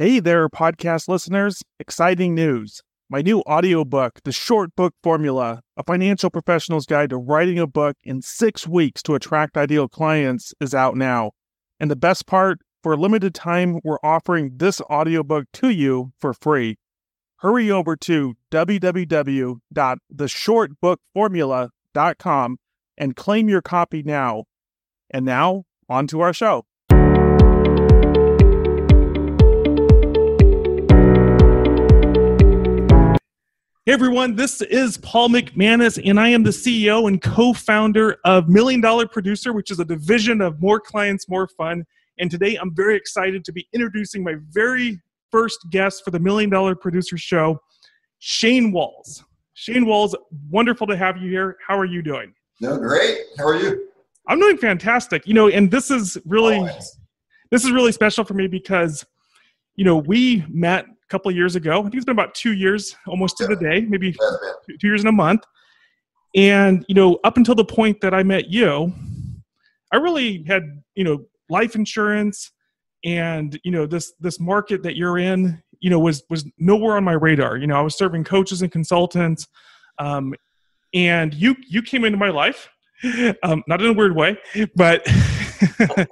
Hey there, podcast listeners. Exciting news. My new audiobook, The Short Book Formula, a financial professional's guide to writing a book in six weeks to attract ideal clients, is out now. And the best part, for a limited time, we're offering this audiobook to you for free. Hurry over to www.theshortbookformula.com and claim your copy now. And now, on to our show. Hey everyone, this is Paul McManus, and I am the CEO and co founder of Million Dollar Producer, which is a division of More Clients, More Fun. And today I'm very excited to be introducing my very first guest for the Million Dollar Producer Show, Shane Walls. Shane Walls, wonderful to have you here. How are you doing? No, great. How are you? I'm doing fantastic. You know, and this is really Always. this is really special for me because you know we met couple years ago. I think it's been about two years, almost to the day, maybe two years and a month. And you know, up until the point that I met you, I really had you know life insurance, and you know this this market that you're in, you know, was was nowhere on my radar. You know, I was serving coaches and consultants, um, and you you came into my life, um, not in a weird way, but.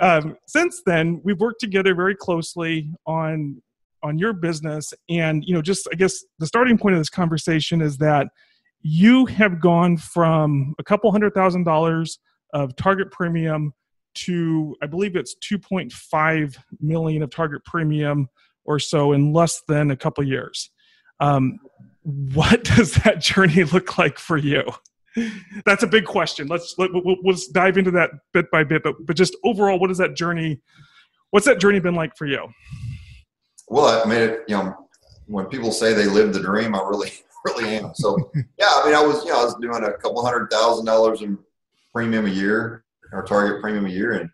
um, since then, we've worked together very closely on on your business. And you know just i guess the starting point of this conversation is that you have gone from a couple hundred thousand dollars of target premium to i believe it's 2.5 million of target premium or so in less than a couple years. Um, what does that journey look like for you? That's a big question. Let's let, we'll dive into that bit by bit but, but just overall what is that journey what's that journey been like for you well, I mean, it, you know, when people say they live the dream, I really, really am. So, yeah, I mean, I was, you know, I was doing a couple hundred thousand dollars in premium a year, or target premium a year, and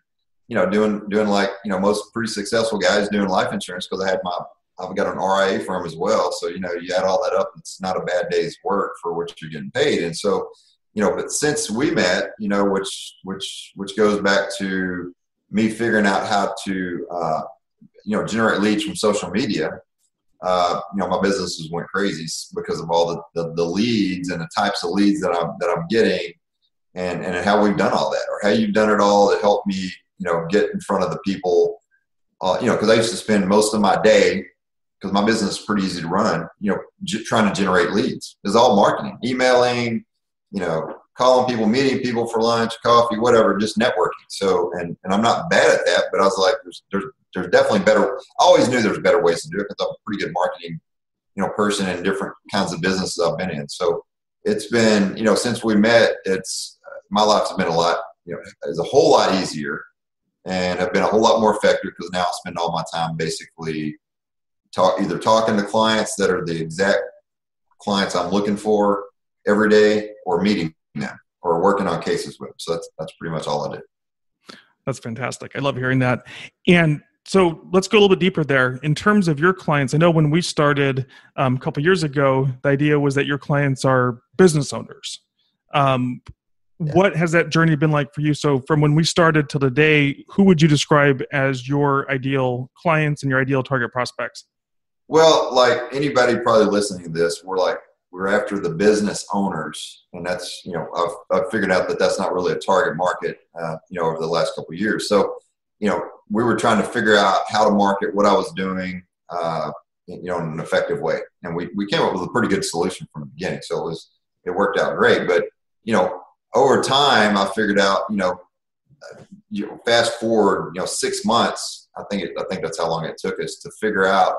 you know, doing doing like you know most pretty successful guys doing life insurance because I had my I've got an RIA firm as well. So you know, you add all that up, it's not a bad day's work for what you're getting paid. And so, you know, but since we met, you know, which which which goes back to me figuring out how to uh, you know generate leads from social media uh, you know my businesses went crazy because of all the, the, the, leads and the types of leads that I'm that I'm getting and and how we've done all that or how you've done it all to help me you know get in front of the people uh, you know because I used to spend most of my day because my business is pretty easy to run you know j- trying to generate leads. It's all marketing emailing you know calling people meeting people for lunch coffee whatever just networking. So and and I'm not bad at that but I was like there's there's there's definitely better. I always knew there's better ways to do it because I'm a pretty good marketing, you know, person in different kinds of businesses I've been in. So it's been, you know, since we met, it's uh, my life's been a lot, you know, is a whole lot easier, and I've been a whole lot more effective because now I spend all my time basically talk either talking to clients that are the exact clients I'm looking for every day, or meeting them, or working on cases with them. So that's that's pretty much all I do. That's fantastic. I love hearing that. And so let's go a little bit deeper there. In terms of your clients, I know when we started um, a couple years ago, the idea was that your clients are business owners. Um, yeah. What has that journey been like for you? So, from when we started till today, who would you describe as your ideal clients and your ideal target prospects? Well, like anybody probably listening to this, we're like we're after the business owners, and that's you know I've, I've figured out that that's not really a target market, uh, you know, over the last couple of years. So you know, we were trying to figure out how to market what I was doing, uh, you know, in an effective way. And we, we came up with a pretty good solution from the beginning. So it was, it worked out great. But, you know, over time, I figured out, you know, you know, fast forward, you know, six months, I think, it, I think that's how long it took us to figure out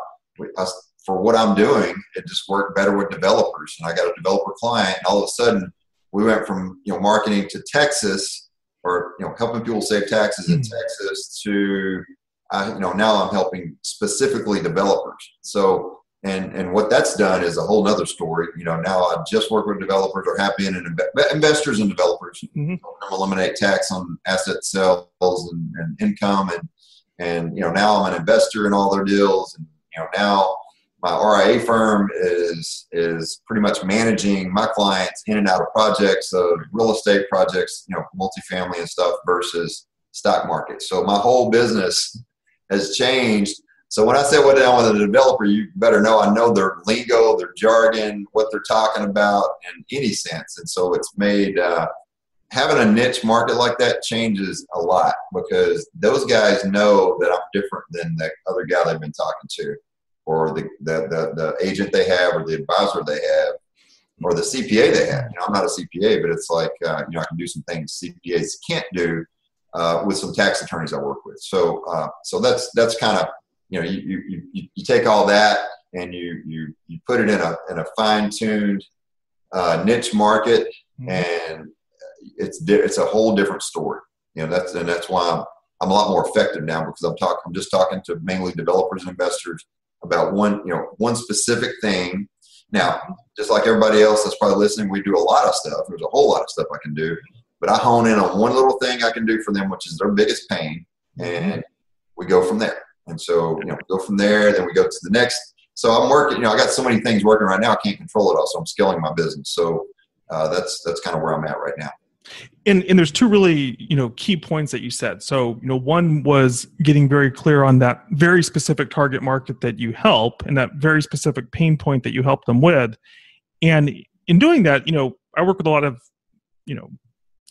us, for what I'm doing, it just worked better with developers. And I got a developer client and all of a sudden we went from, you know, marketing to Texas or you know helping people save taxes in hmm. Texas to uh, you know now I'm helping specifically developers. So and and what that's done is a whole other story. You know now I just work with developers or happy and inv- investors and developers mm-hmm. eliminate tax on asset sales and, and income and and you know now I'm an investor in all their deals and you know now my RIA firm is is pretty much managing my clients in and out of projects of real estate projects, you know, multifamily and stuff versus stock market. So my whole business has changed So when I say what I want with a developer, you better know I know their lingo, their jargon, what they're talking about in any sense. And so it's made uh, having a niche market like that changes a lot because those guys know that I'm different than the other guy they've been talking to, or the the, the, the agent they have, or the advisor they have, or the CPA they have. You know, I'm not a CPA, but it's like uh, you know I can do some things CPAs can't do uh, with some tax attorneys I work with. So uh, so that's that's kind of you know, you, you, you, you take all that and you, you, you put it in a, in a fine tuned uh, niche market mm-hmm. and it's, it's a whole different story. You know, that's, and that's why I'm, I'm a lot more effective now because I'm talking, I'm just talking to mainly developers and investors about one, you know, one specific thing. Now, just like everybody else that's probably listening, we do a lot of stuff. There's a whole lot of stuff I can do, but I hone in on one little thing I can do for them, which is their biggest pain, and we go from there. And so, you know, go from there, then we go to the next. So I'm working, you know, I got so many things working right now, I can't control it all. So I'm scaling my business. So uh, that's, that's kind of where I'm at right now. And, and there's two really, you know, key points that you said. So, you know, one was getting very clear on that very specific target market that you help and that very specific pain point that you help them with. And in doing that, you know, I work with a lot of, you know,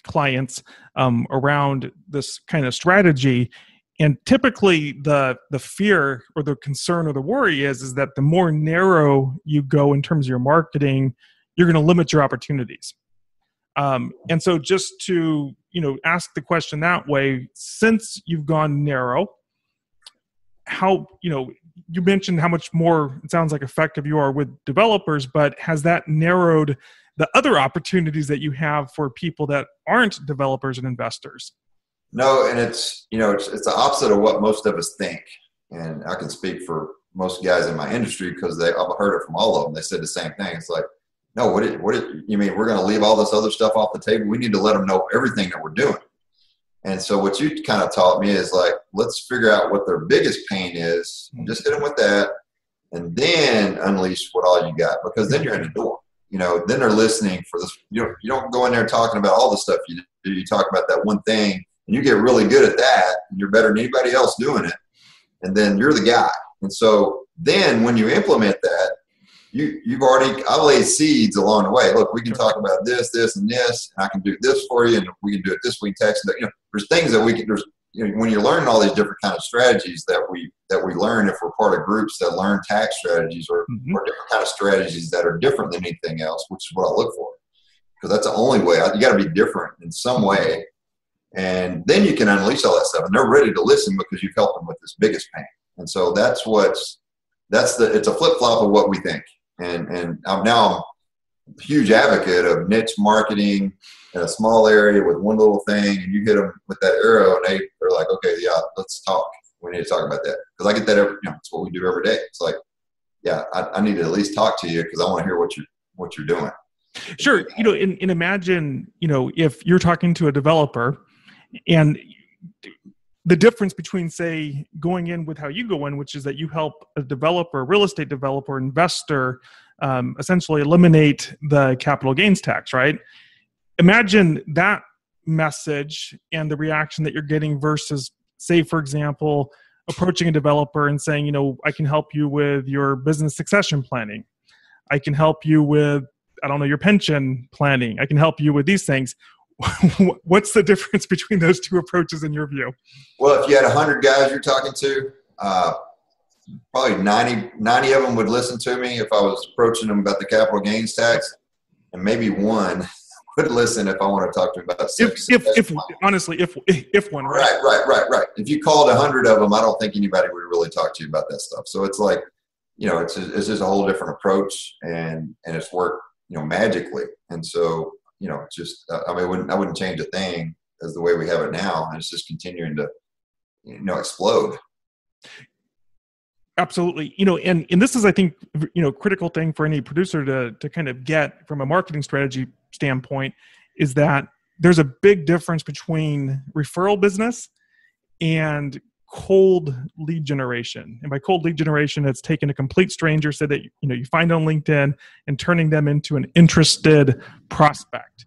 clients um, around this kind of strategy and typically the the fear or the concern or the worry is is that the more narrow you go in terms of your marketing you're going to limit your opportunities um, and so just to you know ask the question that way since you've gone narrow how you know you mentioned how much more it sounds like effective you are with developers but has that narrowed the other opportunities that you have for people that aren't developers and investors no, and it's you know it's it's the opposite of what most of us think, and I can speak for most guys in my industry because they I've heard it from all of them. They said the same thing. It's like, no, what did, what did, you mean? We're going to leave all this other stuff off the table? We need to let them know everything that we're doing. And so what you kind of taught me is like, let's figure out what their biggest pain is, and just hit them with that, and then unleash what all you got because then you're in the door. You know, then they're listening for this. You don't you don't go in there talking about all the stuff you do. You talk about that one thing and you get really good at that, and you're better than anybody else doing it, and then you're the guy. And so then when you implement that, you you've already I laid seeds along the way. Look, we can talk about this, this, and this, and I can do this for you, and we can do it this way. Text, you know, there's things that we can. There's you know, when you're learning all these different kind of strategies that we that we learn if we're part of groups that learn tax strategies or, mm-hmm. or different kind of strategies that are different than anything else, which is what I look for. Because that's the only way. You got to be different in some way and then you can unleash all that stuff, and they're ready to listen because you've helped them with this biggest pain. And so that's what's that's the it's a flip flop of what we think. And and I'm now a huge advocate of niche marketing in a small area with one little thing, and you hit them with that arrow, and they are like, okay, yeah, let's talk. We need to talk about that because I get that every. You know, it's what we do every day. It's like, yeah, I, I need to at least talk to you because I want to hear what you're what you're doing. Sure, you know, and, and imagine, you know, if you're talking to a developer and the difference between say going in with how you go in which is that you help a developer real estate developer investor um, essentially eliminate the capital gains tax right? Imagine that message and the reaction that you're getting versus say for example approaching a developer and saying you know i can help you with your business succession planning. I can help you with i don't know your pension planning. I can help you with these things what's the difference between those two approaches in your view? Well, if you had 100 guys you're talking to, uh, probably 90, 90 of them would listen to me if I was approaching them about the capital gains tax, and maybe one would listen if I want to talk to them about if, if, if honestly, if if one right? right, right, right, right. If you called a hundred of them, I don't think anybody would really talk to you about that stuff. So it's like, you know, it's it's just a whole different approach, and and it's worked, you know, magically. And so you know, just uh, I mean, I wouldn't I wouldn't change a thing as the way we have it now, and it's just continuing to you know explode. Absolutely, you know, and and this is I think you know critical thing for any producer to to kind of get from a marketing strategy standpoint is that there's a big difference between referral business and cold lead generation and by cold lead generation it's taking a complete stranger say that you know you find on linkedin and turning them into an interested prospect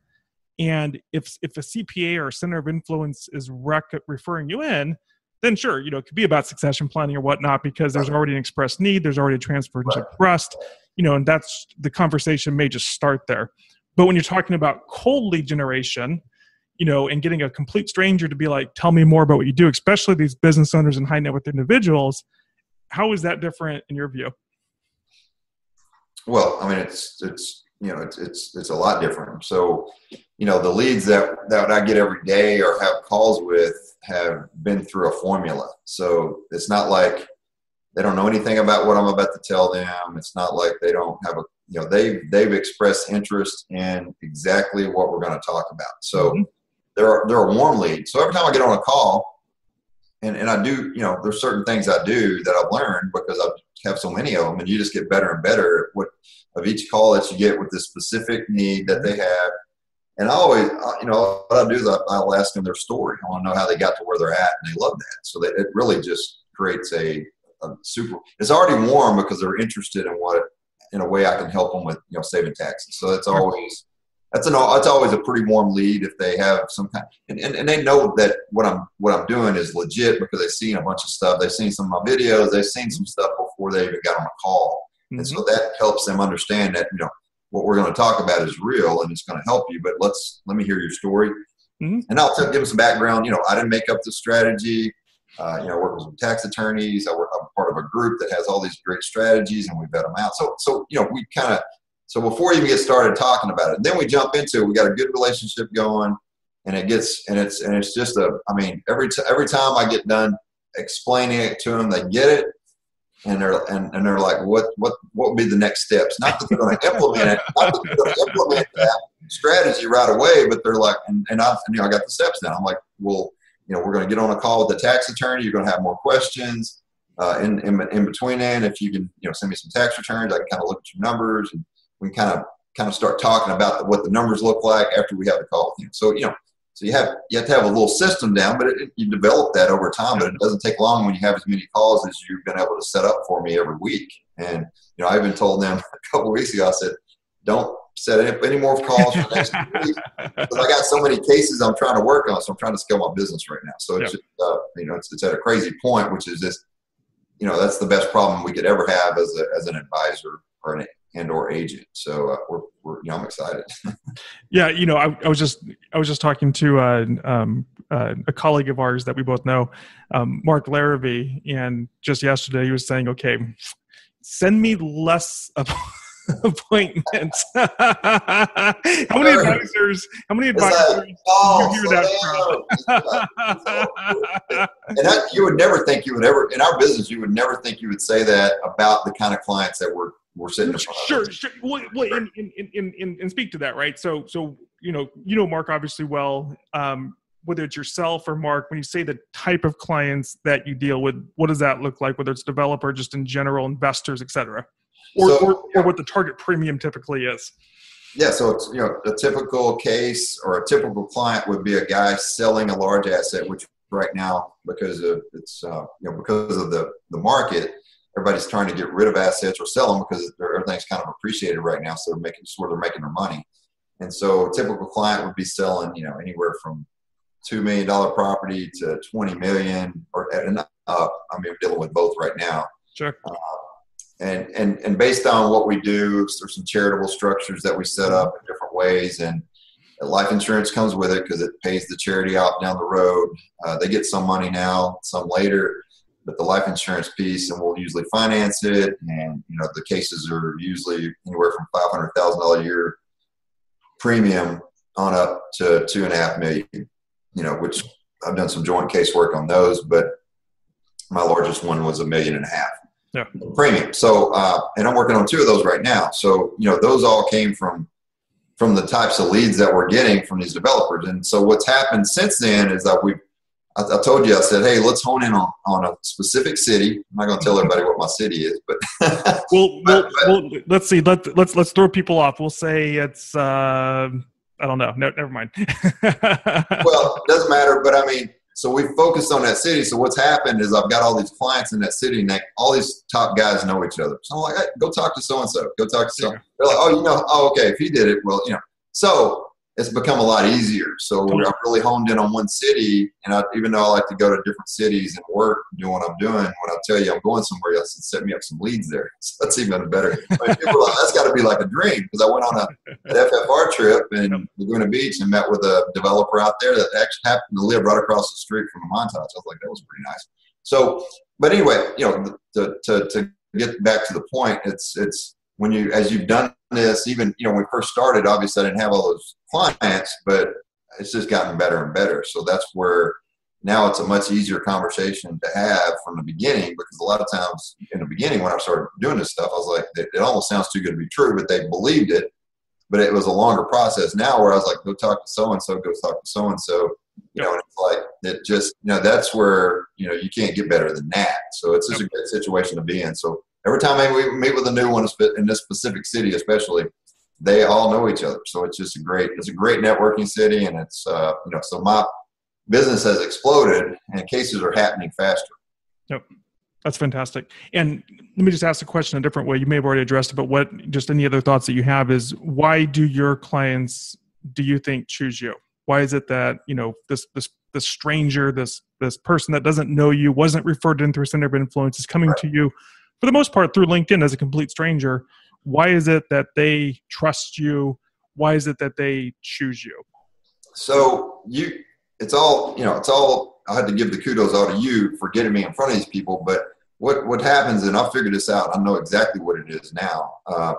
and if if a cpa or a center of influence is rec- referring you in then sure, you know, it could be about succession planning or whatnot because there's already an expressed need, there's already a transference right. of trust, you know, and that's the conversation may just start there. But when you're talking about cold lead generation, you know, and getting a complete stranger to be like, tell me more about what you do, especially these business owners and high net worth individuals, how is that different in your view? Well, I mean, it's it's you know it's it's it's a lot different. So, you know, the leads that that I get every day or have calls with have been through a formula. So it's not like they don't know anything about what I'm about to tell them. It's not like they don't have a you know they they've expressed interest in exactly what we're going to talk about. So mm-hmm. They're they're a warm lead. So every time I get on a call, and and I do you know there's certain things I do that I've learned because I have so many of them, and you just get better and better at what of each call that you get with the specific need that they have. And I always, you know, what I do is I'll ask them their story. I want to know how they got to where they're at, and they love that. So that it really just creates a, a super. It's already warm because they're interested in what, in a way, I can help them with, you know, saving taxes. So that's always that's an that's always a pretty warm lead if they have some kind and, and, and they know that what I'm what I'm doing is legit because they've seen a bunch of stuff. They've seen some of my videos. They've seen some stuff before they even got on a call. Mm-hmm. And so mm-hmm. that helps them understand that, you know, what we're going to talk about is real and it's going to help you, but let's, let me hear your story. Mm-hmm. And I'll tell, give them some background. You know, I didn't make up the strategy. Uh, you know, I work with some tax attorneys. I work, I'm part of a group that has all these great strategies and we vet them out. So, so, you know, we kind of, so before we even get started talking about it, then we jump into it. We got a good relationship going and it gets, and it's, and it's just a, I mean, every, t- every time I get done explaining it to them, they get it and they're and, and they're like, what what what would be the next steps? Not that they're going to implement it, not that they're going to implement that strategy right away, but they're like, and, and I you know I got the steps now. I'm like, well, you know, we're going to get on a call with the tax attorney. You're going to have more questions. Uh, in, in in between then, if you can you know send me some tax returns, I can kind of look at your numbers and we kind of kind of start talking about the, what the numbers look like after we have the call. with him. So you know, so you have you have to have a little system down, but it, you develop that over time. But it doesn't take long when you have as many calls as you've been able to set up for me every week. And you know, I even told them a couple of weeks ago. I said, "Don't set up any more calls for next week because I got so many cases I'm trying to work on. So I'm trying to scale my business right now. So it's just, uh, you know it's, it's at a crazy point, which is this. You know, that's the best problem we could ever have as a, as an advisor or an and or agent. So uh, we're, we're, you know, I'm excited. yeah, you know, I, I, was just I was just talking to uh, um, uh, a colleague of ours that we both know, um, Mark Larrabee, and just yesterday he was saying, okay, send me less. appointments. how many advisors? How many advisors like, oh, you hear that from? and that, you would never think you would ever in our business. You would never think you would say that about the kind of clients that we're we're sitting. Sure, sure. Well, well and, and, and, and, speak to that, right? So, so you know, you know Mark obviously well. Um, whether it's yourself or Mark, when you say the type of clients that you deal with, what does that look like? Whether it's developer, just in general, investors, et cetera, or, so, or, or what the target premium typically is. Yeah, so it's you know a typical case or a typical client would be a guy selling a large asset, which right now because of it's uh, you know because of the the market everybody's trying to get rid of assets or sell them because everything's kind of appreciated right now. So they're making where they're making their money. And so a typical client would be selling, you know, anywhere from two million dollar property to twenty million, or and uh, I mean, we're dealing with both right now. Sure. Uh, and and and based on what we do, there's some charitable structures that we set up in different ways, and life insurance comes with it because it pays the charity out down the road. Uh, they get some money now, some later but the life insurance piece, and we'll usually finance it. And you know, the cases are usually anywhere from five hundred thousand dollars a year premium on up to two and a half million. You know, which I've done some joint case work on those, but my largest one was a million and a half yeah. premium. So, uh, and I'm working on two of those right now. So, you know, those all came from from the types of leads that we're getting from these developers. And so, what's happened since then is that we've I, I, told you, I said, hey, let's hone in on, on a specific city. I'm not going to tell everybody what my city is, but well, but, well, well, let's see. Let let's let's throw people off. We'll say it's uh, I don't know. No, never mind. well, it doesn't matter. But I mean, so we focused on that city. So what's happened is I've got all these clients in that city, and they, all these top guys know each other. So I'm like, hey, go talk to so and so. Go talk to so. They're like, oh, you know, oh, okay. If he did it, well, you know. So it's become a lot easier. So Totally. I've really honed in on one city, and I, even though I like to go to different cities and work doing what I'm doing, when I tell you I'm going somewhere else, and set me up some leads there. So that's even better. People like, that's got to be like a dream because I went on a, an FFR trip in Laguna Beach and met with a developer out there that actually happened to live right across the street from a montage. I was like, that was pretty nice. So, but anyway, you know, to, to, to get back to the point, it's it's when you as you've done this, even you know when we first started, obviously I didn't have all those clients, but it's just gotten better and better. So that's where now it's a much easier conversation to have from the beginning because a lot of times in the beginning when I started doing this stuff, I was like, it, it almost sounds too good to be true, but they believed it. But it was a longer process now where I was like, go talk to so and so, go talk to so and so. You know, and it's like it just you know that's where you know you can't get better than that. So it's just a good situation to be in. So every time we meet with a new one in this specific city, especially, they all know each other. So it's just a great it's a great networking city, and it's uh, you know so my business has exploded, and cases are happening faster. Yep. That's fantastic. And let me just ask the question a different way. You may have already addressed it, but what just any other thoughts that you have is why do your clients do you think choose you? Why is it that, you know, this this this stranger, this this person that doesn't know you, wasn't referred in through center of influence is coming Right. to you for the most part through LinkedIn as a complete stranger. Why is it that they trust you? Why is it that they choose you? So you, it's all you know. It's all I had to give the kudos all to you for getting me in front of these people. But what what happens, and I figured this out. I know exactly what it is now. Uh,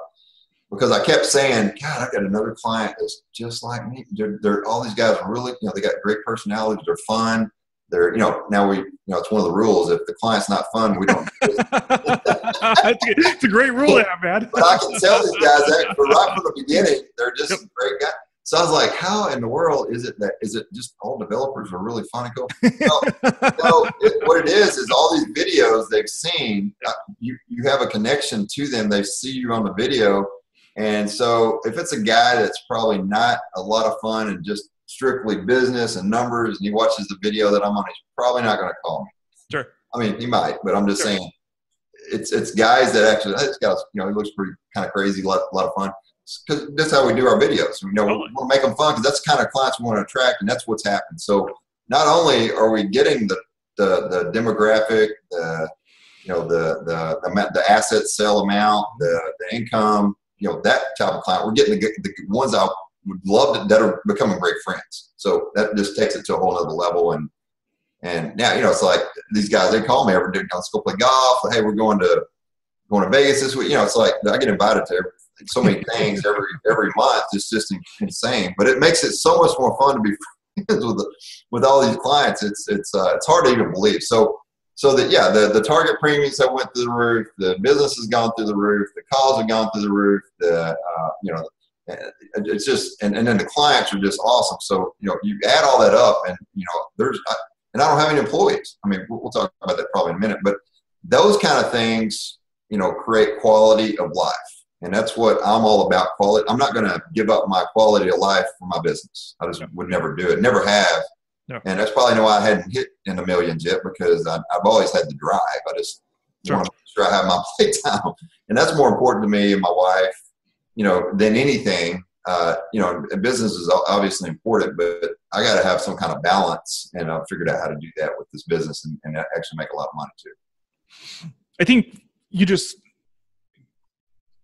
because I kept saying, God, I got another client that's just like me. They're, they're all these guys are really, you know, they got great personalities. They're fun. They're, you know, now we, you know, it's one of the rules. If the client's not fun, we don't. it's, a, great rule to have, man. but I can tell these guys that right from the beginning, they're just great guys. So I was like, how in the world is it that is it just all developers are really fun and go? No, no it, what it is is all these videos they've seen. uh, You you have a connection to them. They see you on the video, and so if it's a guy that's probably not a lot of fun and just strictly business and numbers, and he watches the video that I'm on, he's probably not going to call me. Sure. I mean, he might, but I'm just Sure. saying, it's it's guys that actually this guy's you know he looks pretty kind of crazy, a lot, a lot of fun. Because that's how we do our videos. You know, Totally. we want to make them fun because that's the kind of clients we want to attract, and that's what's happened. So not only are we getting the the, the demographic, the you know the the the, the asset sale amount, the the income, you know that type of client. We're getting the, the ones I would love to, that are becoming great friends. So that just takes it to a whole other level. And and now you know it's like these guys they call me every day. Let's go play golf. Hey, we're going to going to Vegas this week. You know, it's like I get invited to every, so many things every every month. It's just insane. But it makes it so much more fun to be friends with with all these clients. It's it's uh, it's hard to even believe. So so that yeah, the the target premiums have went through the roof. The business has gone through the roof. The calls have gone through the roof. The uh, you know. It- It's just, and, and then the clients are just awesome. So, you know, you add all that up and, you know, there's, I, and I don't have any employees. I mean, we'll, we'll talk about that probably in a minute, but those kind of things, you know, create quality of life. And that's what I'm all about. Quality. I'm not going to give up my quality of life for my business. I just would never do it. Never have. And that's probably why I hadn't hit in the millions yet because I, I've always had the drive. I just Sure. want to make sure I have my playtime. And that's more important to me and my wife, you know, than anything. Uh, you know, business is obviously important, but I got to have some kind of balance. And I've figured out how to do that with this business and, and actually make a lot of money too. I think you just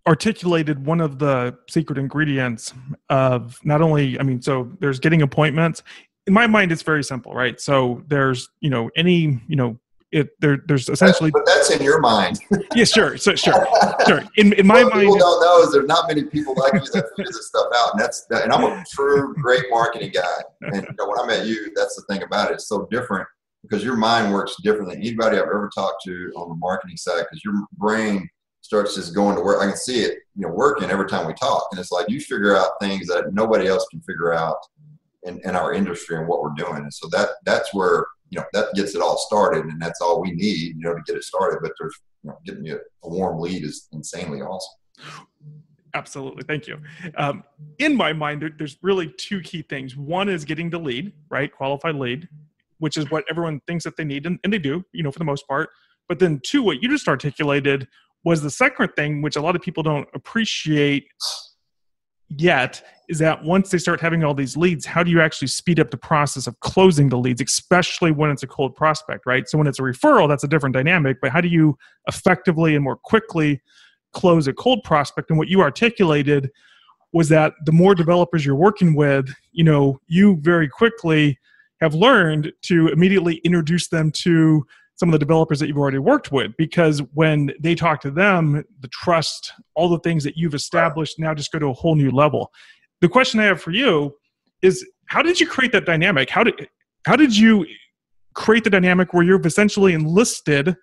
articulated one of the secret ingredients of not only, I mean, so there's getting appointments. In my mind, it's very simple, right? So there's, you know, any, you know, it there there's essentially but that's in your mind. yeah, sure, so sure, sure. In in my what mind, people don't know is there's not many people like you that figure this stuff out, and that's that, and I'm a true great marketing guy. And you know, when I met you, that's the thing about it. It's so different because your mind works different than anybody I've ever talked to on the marketing side. Because your brain starts just going to work. I can see it, you know, working every time we talk, and it's like you figure out things that nobody else can figure out in, in our industry and what we're doing. And so that that's where you know that gets it all started, and that's all we need, you know, to get it started. But there's you know, getting you a warm lead is insanely awesome. Absolutely. Thank you. Um, in my mind, there, there's really two key things. One is getting the lead, right? Qualified lead, which is what everyone thinks that they need, and, and they do, you know, for the most part. But then, two, what you just articulated was the second thing, which a lot of people don't appreciate yet is that once they start having all these leads, how do you actually speed up the process of closing the leads, especially when it's a cold prospect, right? So when it's a referral, that's a different dynamic, but how do you effectively and more quickly close a cold prospect? And what you articulated was that the more developers you're working with, you know, you very quickly have learned to immediately introduce them to some of the developers that you've already worked with because when they talk to them the trust all the things that you've established now just go to a whole new level. The question i have for you is how did you create that dynamic? How did how did you create the dynamic where you've essentially enlisted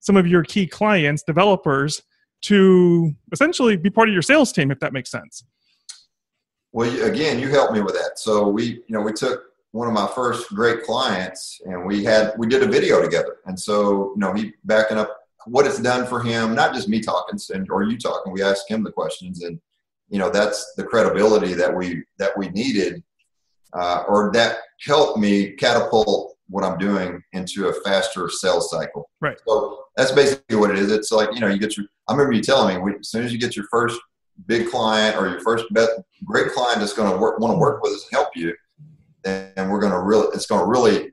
some of your key clients developers to essentially be part of your sales team if that makes sense? Well again you helped me with that. So we you know we took one of my first great clients and we had we did a video together. And so you know he backing up what it's done for him not just me talking or you talking we asked him the questions and you know that's the credibility that we that we needed uh, or that helped me catapult what i'm doing into a faster sales cycle. Right. So that's basically what it is. It's like you know you get your i remember you telling me as soon as you get your first big client or your first great client that's going to work want to work with us and help you and we're going to really it's going to really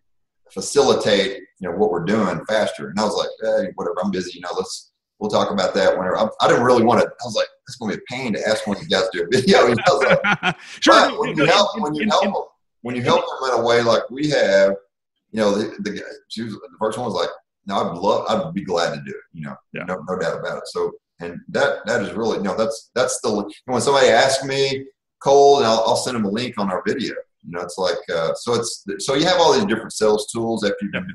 facilitate you know what we're doing faster. And i was like hey whatever i'm busy you know let's we'll talk about that whenever. I, I didn't really want to i was like it's going to be a pain to ask one of you guys to do a video you know, like, sure. When you help when you help them when you help them in a way like we have you know the, the she was, the first one was like no i'd love i'd be glad to do it you know yeah. no, no doubt about it. So and that that is really you know that's that's the when somebody asks me cold and I'll, I'll send them a link on our video you know, it's like uh, so it's so you have all these different sales tools after you've been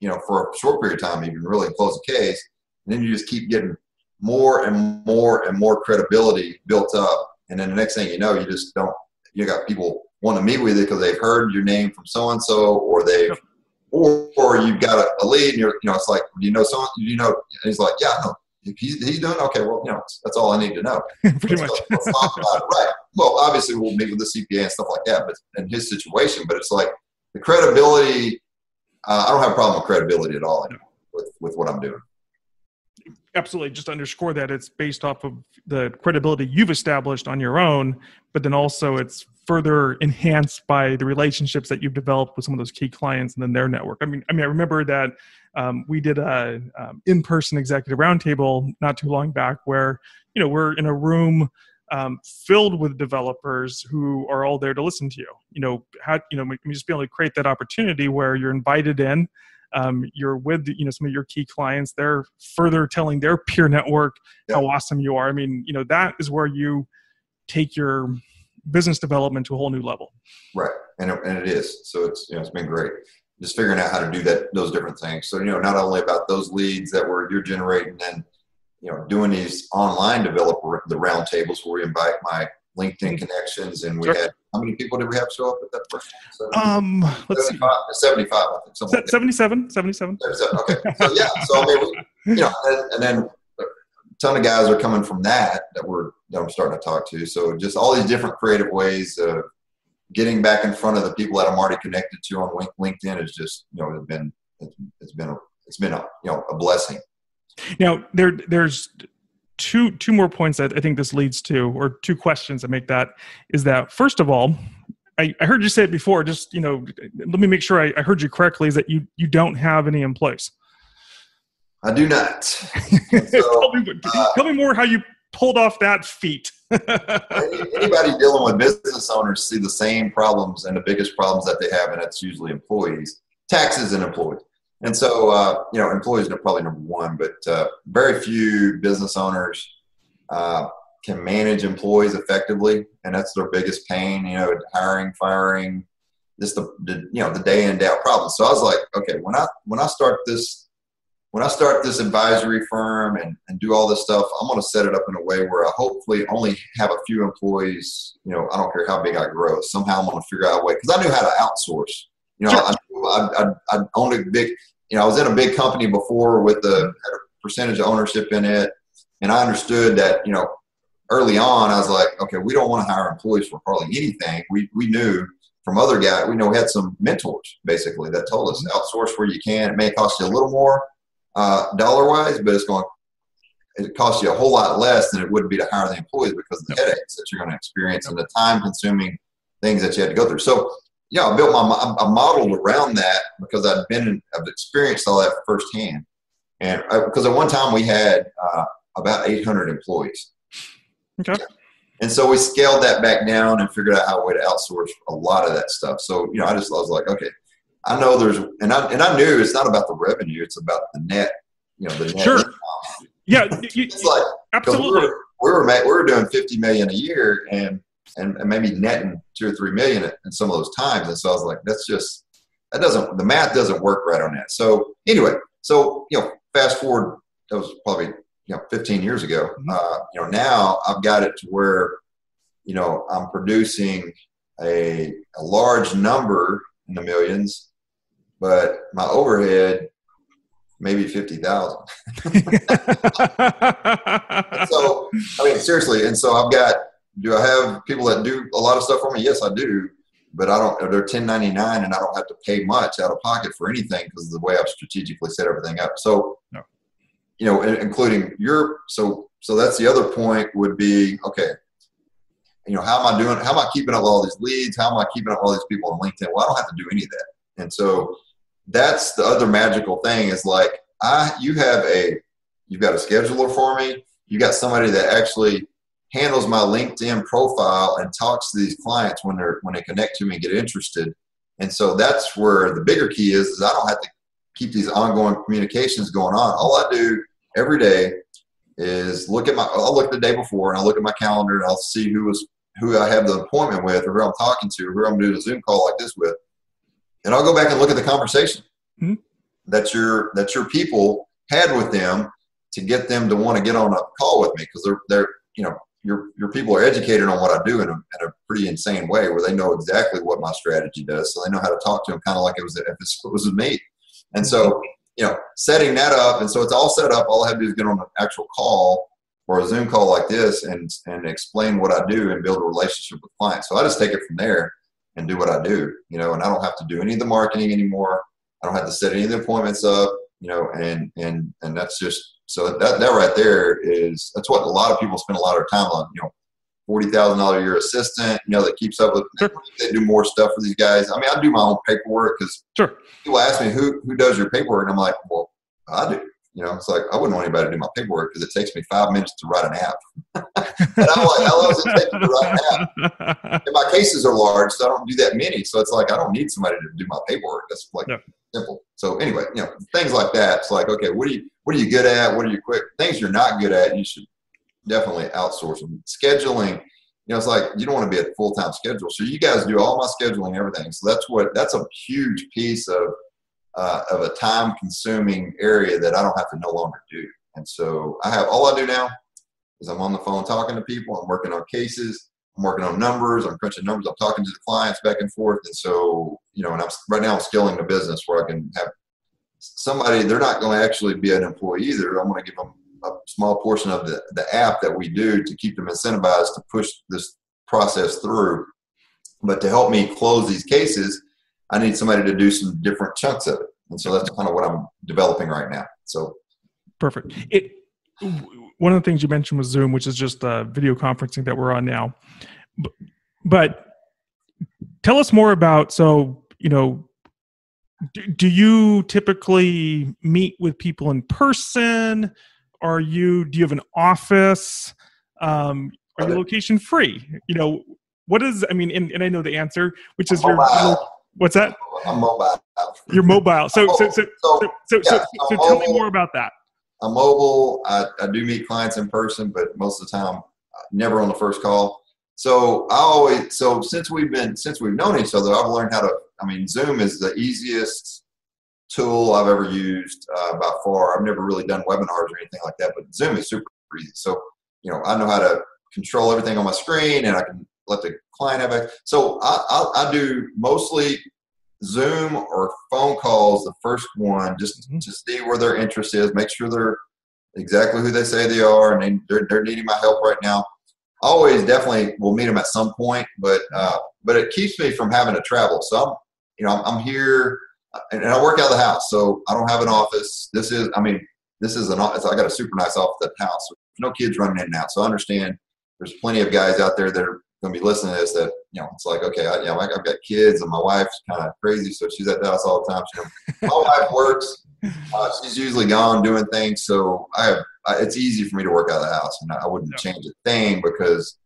you know for a short period of time you can really close a case, and then you just keep getting more and more and more credibility built up, and then the next thing you know, you just don't you got people want to meet with you because they've heard your name from so and so, or they've or, or you've got a, a, lead, and you're you know it's like you know someone you know, he's like yeah, no, if he's, he's doing okay, well, you know, that's all I need to know. Pretty much. let's talk about it. Right. Well, obviously, we'll meet with the CPA and stuff like that, but in his situation, but it's like the credibility. Uh, I don't have a problem with credibility at all with, with what I'm doing. Absolutely. Just underscore that it's based off of the credibility you've established on your own, but then also it's further enhanced by the relationships that you've developed with some of those key clients and then their network. I mean, I mean, I remember that um, we did a um, in-person executive roundtable not too long back, where you know we're in a room um, filled with developers who are all there to listen to you. You know, how you know, we just be able to create that opportunity where you're invited in. Um, you're with you know some of your key clients. They're further telling their peer network yeah. how awesome you are. I mean, you know, that is where you take your business development to a whole new level. Right, and it, and it is. So it's you know it's been great. Just figuring out how to do that those different things. So you know not only about those leads that we're you're generating and you know doing these online developer the roundtables where we invite my LinkedIn connections and we sure. had how many people did we have show up at that first? Um, let's 75, see. 75, I think. Like 77, 77. 77. Okay. So yeah. So I mean, we, you know, and, and then a ton of guys are coming from that that we're that I'm starting to talk to. So just all these different creative ways of getting back in front of the people that I'm already connected to on LinkedIn is just you know it's been it's, it's been a, it's been a you know a blessing. Now there there's two two more points that I think this leads to, or two questions that make that is that first of all, I, I heard you say it before. Just you know, let me make sure I, I heard you correctly. Is that you you don't have any employees? I do not. So, tell, me, uh, tell, me, more how you pulled off that feat. anybody dealing with business owners see the same problems and the biggest problems that they have, and it's usually employees, taxes, and employees. And so, uh, you know, employees are probably number one, but uh, very few business owners uh, can manage employees effectively, and that's their biggest pain. You know, hiring, firing, just the, the you know the day in day out problem. So I was like, okay, when I when I start this when I start this advisory firm and, and do all this stuff, I'm going to set it up in a way where I hopefully only have a few employees. You know, I don't care how big I grow. Somehow I'm going to figure out a way because I knew how to outsource. You know, I, I, I, I owned a big, you know, I was in a big company before with a percentage of ownership in it. And I understood that, you know, early on, I was like, okay, we don't want to hire employees for hardly anything. We, we knew from other guys, we know we had some mentors basically that told us outsource where you can. It may cost you a little more, uh, dollar wise, but it's going it costs you a whole lot less than it would be to hire the employees because of the headaches that you're going to experience and the time consuming things that you had to go through. So, yeah, I built my, I modeled around that because I'd been, in, I've experienced all that firsthand. And I, uh, because at one time we had uh, about 800 employees. Okay. And so we scaled that back down and figured out how a way to outsource a lot of that stuff. So, you know, I just I was like, okay, I know there's, and I, and I knew it's not about the revenue, it's about the net, you know, the net. Sure. Income. Yeah. You, it's like, absolutely. We were, we were, we were doing 50 million a year and, and, and maybe netting two or three million in some of those times. And so I was like, that's just, that doesn't, the math doesn't work right on that. So anyway, so, you know, fast forward, that was probably, you know, 15 years ago. Mm-hmm. Uh, you know, now I've got it to where, you know, I'm producing a, a large number in the millions but my overhead maybe 50,000. so, I mean, seriously. And so I've got, do I have people that do a lot of stuff for me? Yes, I do. But I don't, they're 1099 and I don't have to pay much out of pocket for anything because of the way I've strategically set everything up. So, no. you know, including your, so, so that's the other point would be, okay, you know, how am I doing? How am I keeping up all these leads? How am I keeping up all these people on LinkedIn? Well, I don't have to do any of that. And so, that's the other magical thing is like I you have a you've got a scheduler for me. You got somebody that actually handles my LinkedIn profile and talks to these clients when they're when they connect to me and get interested. And so that's where the bigger key is is I don't have to keep these ongoing communications going on. All I do every day is look at my I'll look the day before and I'll look at my calendar and I'll see who was who I have the appointment with or who I'm talking to or who I'm doing a Zoom call like this with and I'll go back and look at the conversation mm-hmm. that your that your people had with them to get them to want to get on a call with me because they're they're you know your your people are educated on what I do in a, in a pretty insane way where they know exactly what my strategy does. So they know how to talk to them kind of like it was if it was me. And so you know setting that up and so it's all set up. All I have to do is get on an actual call or a Zoom call like this and and explain what I do and build a relationship with clients. So I just take it from there and do what I do, you know, and I don't have to do any of the marketing anymore. I don't have to set any of the appointments up, you know, and and and that's just so that that right there is that's what a lot of people spend a lot of time on, you know, forty thousand dollar a year assistant, you know, that keeps up with sure. they do more stuff for these guys. I mean, I do my own paperwork because sure. people ask me who who does your paperwork, and I'm like, well, I do. You know, it's like I wouldn't want anybody to do my paperwork because it takes me five minutes to write an app. and I'm like, how long does it take to write an app? And my cases are large, so I don't do that many. So it's like I don't need somebody to do my paperwork. That's like simple. So anyway, you know, things like that. It's like, okay, what are you what are you good at? What are you quick? Things you're not good at, you should definitely outsource them. Scheduling, you know, it's like you don't want to be a full time schedule. So you guys do all my scheduling, everything. So that's what that's a huge piece of uh, of a time consuming area that I don't have to no longer do. And so I have all I do now is I'm on the phone talking to people. I'm working on cases. I'm working on numbers. I'm crunching numbers. I'm talking to the clients back and forth. And so, you know, and I'm right now I'm scaling the business where I can have somebody, they're not going to actually be an employee either. I'm going to give them a small portion of the, the app that we do to keep them incentivized to push this process through. But to help me close these cases, I need somebody to do some different chunks of it. And so that's kind of what I'm developing right now. So perfect. It one of the things you mentioned was Zoom, which is just uh, video conferencing that we're on now. But, but tell us more about so you know do, do you typically meet with people in person are you do you have an office um, are you location free you know what is i mean and, and i know the answer which is your What's that? I'm mobile. You're mobile. So, so, so, so, so, so, so tell me more about that. I'm mobile. I, I do meet clients in person, but most of the time, never on the first call. So I always, so since we've been, since we've known each other, I've learned how to, I mean, Zoom is the easiest tool I've ever used uh, by far. I've never really done webinars or anything like that, but Zoom is super easy. So, you know, I know how to control everything on my screen and I can let the client have it. So I, I, I, do mostly Zoom or phone calls. The first one just mm-hmm. to see where their interest is, make sure they're exactly who they say they are, and they, they're, they're needing my help right now. Always definitely will meet them at some point, but uh, but it keeps me from having to travel. So I'm you know I'm, I'm here and I work out of the house, so I don't have an office. This is I mean this is an it's, I got a super nice office at the house. There's no kids running in and out. So I understand there's plenty of guys out there that are going to be listening to this that you know it's like okay, I, you know I've got kids and my wife's kind of crazy, so she's at the house all the time. She, my wife works. Uh, she's usually gone doing things, so I have. I, it's easy for me to work out of the house, and I, I wouldn't yeah. change a thing because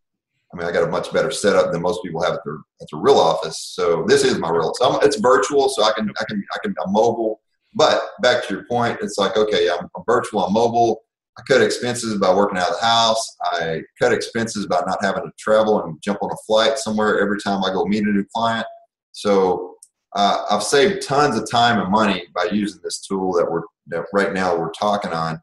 I mean, I got a much better setup than most people have at their at their real office. So this is my real. So it's virtual, so I can I can I can I'm mobile. But back to your point, it's like okay, I'm, I'm virtual, I'm mobile. I cut expenses by working out of the house. I cut expenses by not having to travel and jump on a flight somewhere every time I go meet a new client. So uh, I've saved tons of time and money by using this tool that we're that right now we're talking on,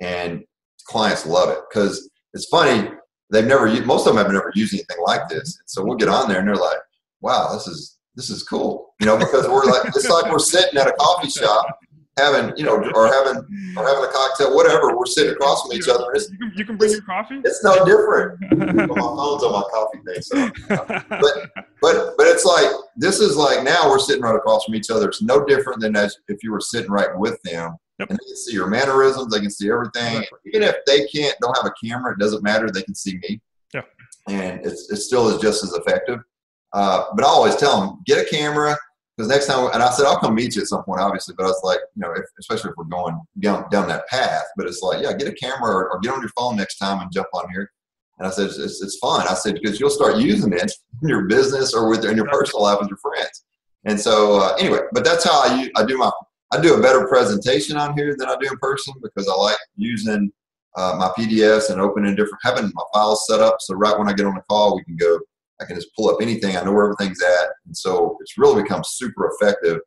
and clients love it because it's funny they've never most of them have never used anything like this. So we'll get on there and they're like, wow, this is this is cool. You know, because we're like it's like we're sitting at a coffee shop having, you know, or having or having a cocktail, whatever. We're sitting across from each other. you, can, you can bring your coffee. It's no different. my phone's on my coffee thing, so. But but but it's like this is like now we're sitting right across from each other. It's no different than as if you were sitting right with them. Yep. And they can see your mannerisms. They can see everything. Exactly. Even if they can't, don't have a camera, it doesn't matter. They can see me. Yeah. And it's, it still is just as effective. Uh, but I always tell them, get a camera because next time, and I said, I'll come meet you at some point, obviously. But I was like, you know, if, especially if we're going down, down that path. But it's like, yeah, get a camera or, or, get on your phone next time and jump on here. And I said, it's, it's, it's fun. I said, because you'll start using it in your business or with in your personal life with your friends. And so, uh, anyway, but that's how I, I do my I do a better presentation on here than I do in person because I like using uh, my PDFs and opening different, having my files set up. So right when I get on the call, we can go, I can just pull up anything. I know where everything's at. And so it's really become super effective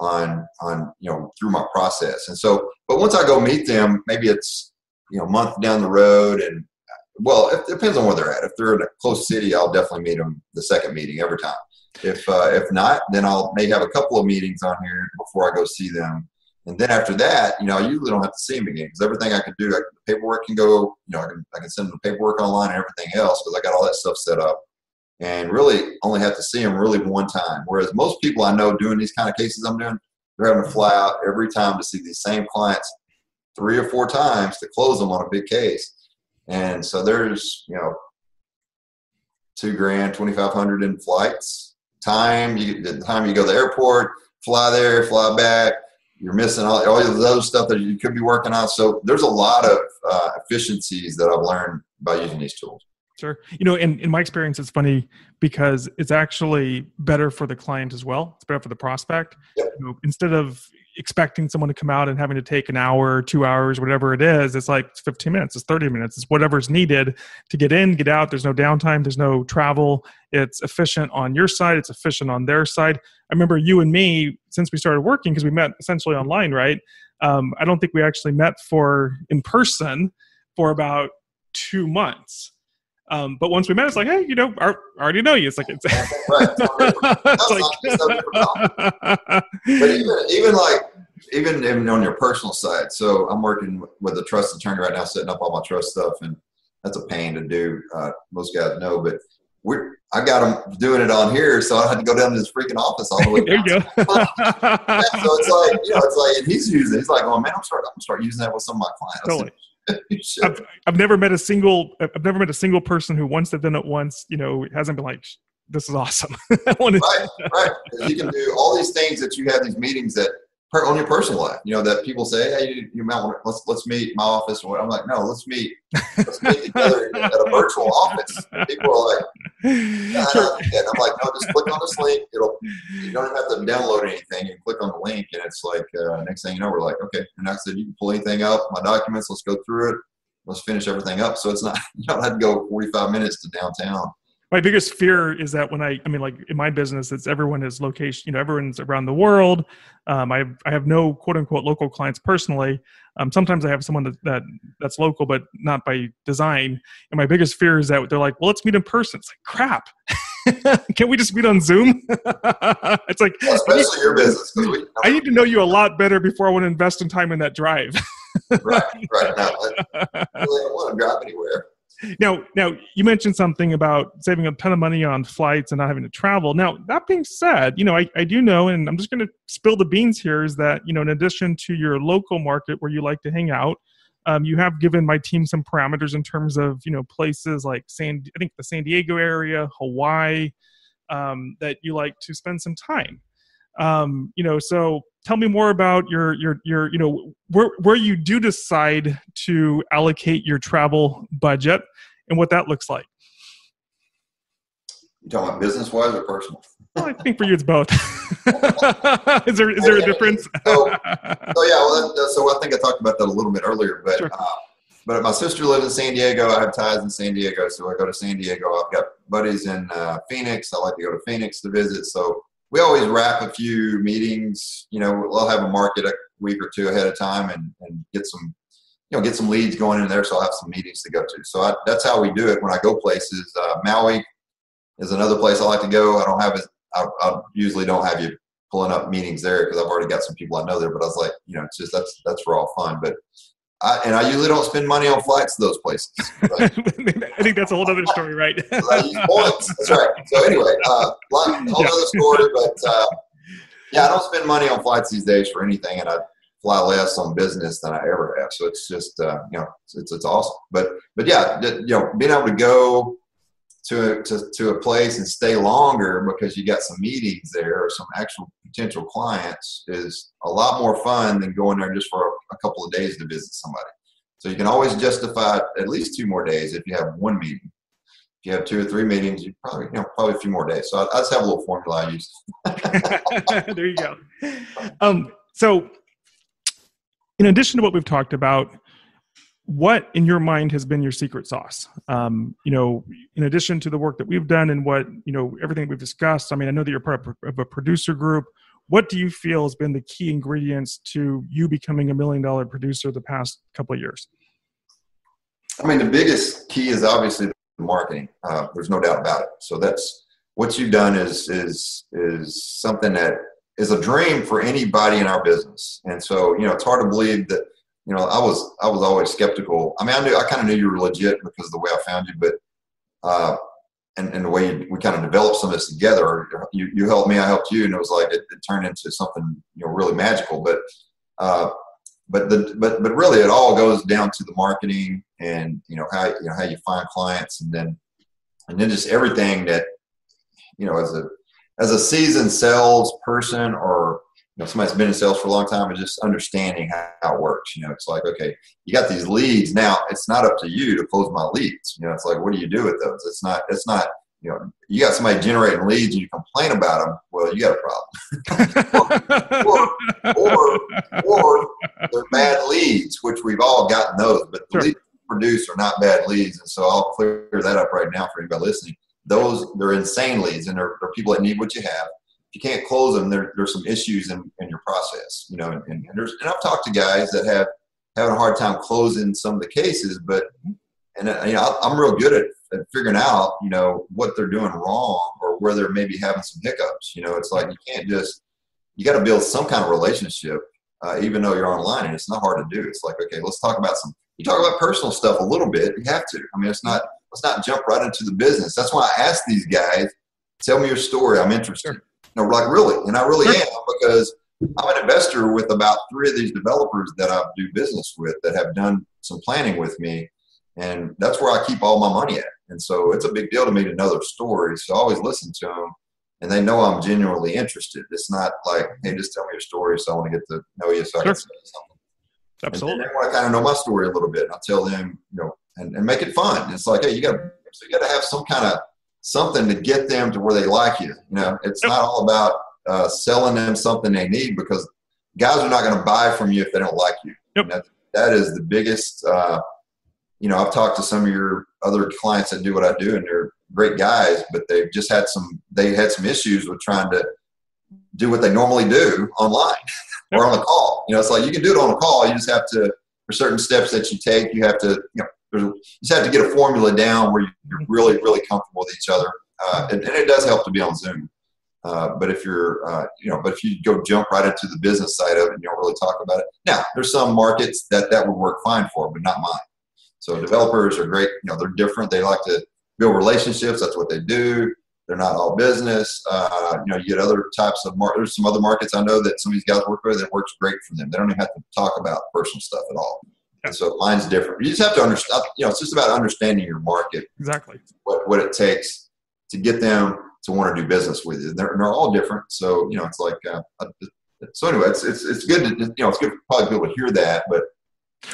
on, on, you know, through my process. And so, but once I go meet them, maybe it's, you know, a month down the road and well, it depends on where they're at. If they're in a close city, I'll definitely meet them the second meeting every time. If uh, if not, then I'll may have a couple of meetings on here before I go see them. And then after that, you know, I usually don't have to see them again because everything I can do, I, the paperwork can go, you know, I can, I can send them the paperwork online and everything else because I got all that stuff set up. And really only have to see them really one time. Whereas most people I know doing these kind of cases I'm doing, they're having to fly out every time to see these same clients three or four times to close them on a big case. And so there's, you know, two grand, 2,500 in flights time. You the time you go to the airport, fly there, fly back. You're missing all, all of those stuff that you could be working on. So there's a lot of uh, efficiencies that I've learned by using these tools. Sure. You know, in, in my experience, it's funny because it's actually better for the client as well. It's better for the prospect. Yep. You know, instead of expecting someone to come out and having to take an hour, two hours, whatever it is, it's like 15 minutes, it's 30 minutes, it's whatever's needed to get in, get out. There's no downtime, there's no travel. It's efficient on your side, it's efficient on their side. I remember you and me, since we started working, because we met essentially online, right? Um, I don't think we actually met for in person for about two months. Um, but once we met, it's like, hey, you know, I already know you. It's like it's, it's like, but even even like even even on your personal side. So I'm working with a trust attorney right now, setting up all my trust stuff, and that's a pain to do. Uh, most guys know, but we I got them doing it on here, so I had to go down to this freaking office all the way. there you go. so it's like you know, it's like, and he's using. He's like, oh man, I'm start I'm start using that with some of my clients. Totally. I've, I've never met a single I've never met a single person who once they've done it once, you know, hasn't been like, this is awesome. right, right. You can do all these things that you have these meetings that per, on your personal life. You know that people say, "Hey, you, you might want to, let's let's meet my office." I'm like, "No, let's meet let's meet together at a virtual office." people are like, yeah, and I'm like, "No, just click on this link. It'll you don't have to download anything. You click on the link, and it's like uh, next thing you know, we're like, okay, and I said you can pull anything up, my documents. Let's go through it. Let's finish everything up. So it's not you don't have to go 45 minutes to downtown my biggest fear is that when I, I mean, like in my business, it's everyone is location, you know, everyone's around the world. Um, I have, I have no quote unquote local clients personally. Um, sometimes I have someone that, that that's local, but not by design. And my biggest fear is that they're like, well, let's meet in person. It's like, crap. Can we just meet on Zoom? it's like, especially your business. We, I need to know you a lot better before I want to invest in time in that drive. right, right. No, I, I don't want to drive anywhere. Now, now you mentioned something about saving a ton of money on flights and not having to travel. Now, that being said, you know, I, I do know, and I'm just going to spill the beans here, is that you know, in addition to your local market where you like to hang out, um, you have given my team some parameters in terms of you know places like San, I think the San Diego area, Hawaii, um, that you like to spend some time. Um, you know, so tell me more about your your your you know where where you do decide to allocate your travel budget and what that looks like. You talking about business wise or personal? Well, I think for you it's both. is there is there a difference? so, so yeah, well, that, so I think I talked about that a little bit earlier, but sure. uh, but my sister lives in San Diego. I have ties in San Diego, so I go to San Diego. I've got buddies in uh, Phoenix. I like to go to Phoenix to visit. So we always wrap a few meetings. You know, we'll have a market a week or two ahead of time and, and get some, you know, get some leads going in there. So I'll have some meetings to go to. So I, that's how we do it when I go places. Uh, Maui is another place I like to go. I don't have it. I, I usually don't have you pulling up meetings there because I've already got some people I know there. But I was like, you know, it's just that's that's for all fun. But I, and I usually don't spend money on flights to those places. I think that's a whole other story, right? points. That's right. So anyway, uh, whole yeah. other story, but uh, yeah, I don't spend money on flights these days for anything, and I fly less on business than I ever have. So it's just uh, you know it's it's awesome. But but yeah, you know, being able to go to a, to, to a place and stay longer because you got some meetings there or some actual potential clients is a lot more fun than going there just for a, a couple of days to visit somebody. So you can always justify at least two more days if you have one meeting. If you have two or three meetings, you probably you know probably a few more days. So I, I just have a little formula I use. there you go. Um, so, in addition to what we've talked about, what in your mind has been your secret sauce? Um, you know in addition to the work that we've done and what you know everything we've discussed i mean i know that you're part of a producer group. What do you feel has been the key ingredients to you becoming a million dollar producer the past couple of years? I mean the biggest key is obviously marketing uh, there's no doubt about it. So that's what you've done is is is something that is a dream for anybody in our business. And so you know it's hard to believe that you know, I was I was always skeptical. I mean, I knew I kind of knew you were legit because of the way I found you, but uh, and, and the way you, we kind of developed some of this together. You you helped me, I helped you, and it was like it, it turned into something you know really magical. But uh, but the but but really, it all goes down to the marketing and you know how you know how you find clients, and then and then just everything that you know as a as a seasoned sales person or know, somebody's been in sales for a long time and just understanding how, how, it works. You know, it's like, okay, you got these leads. Now it's not up to you to close my leads. You know, it's like, what do you do with those? It's not, it's not, you know, you got somebody generating leads and you complain about them. Well, you got a problem. or, or, or, they're bad leads, which we've all gotten those, but the sure. leads produced are not bad leads. And so I'll clear that up right now for anybody listening. Those, they're insane leads and they're, they're people that need what you have you can't close them, there, there's some issues in, in your process, you know, and, and, there's, and I've talked to guys that have having a hard time closing some of the cases, but, and uh, you know, I'm real good at, at figuring out, you know, what they're doing wrong or where they're maybe having some hiccups. You know, it's like you can't just, you got to build some kind of relationship, uh, even though you're online, and it's not hard to do. It's like, okay, let's talk about some. You talk about personal stuff a little bit. You have to. I mean, it's not. Let's not jump right into the business. That's why I ask these guys, tell me your story. I'm interested. You know, like really, and I really am because I'm an investor with about three of these developers that I do business with that have done some planning with me, and that's where I keep all my money at. And so it's a big deal to me to know their stories. So I always listen to them, and they know I'm genuinely interested. It's not like, hey, just tell me your story, so I want to get to know you, so I can say something. Absolutely. And they want to kind of know my story a little bit. And I tell them, you know, and, and make it fun. It's like, hey, you got so you got to have some kind of something to get them to where they like you. You know, it's not all about uh, selling them something they need because guys are not going to buy from you if they don't like you. Yep. That, that is the biggest. Uh, you know, I've talked to some of your other clients that do what I do, and they're great guys, but they've just had some. They had some issues with trying to do what they normally do online yep. or on a call. You know, it's like you can do it on a call. You just have to for certain steps that you take. You have to, you know, you just have to get a formula down where you're really, really comfortable with each other. Uh, and, and, it does help to be on Zoom. Uh, but if you're, uh, you know, but if you go jump right into the business side of it and you don't really talk about it. Now, there's some markets that that would work fine for, but not mine. So developers are great. You know, they're different. They like to build relationships. That's what they do. They're not all business. Uh, you know, you get other types of mar- there's some other markets I know that some of these guys work with that works great for them. They don't even have to talk about personal stuff at all. And so mine's different. You just have to understand. You know, it's just about understanding your market. Exactly. What what it takes to get them to want to do business with you. They're, they're all different. So you know, it's like. Uh, so anyway, it's it's it's good to you know it's good for probably people to hear that, but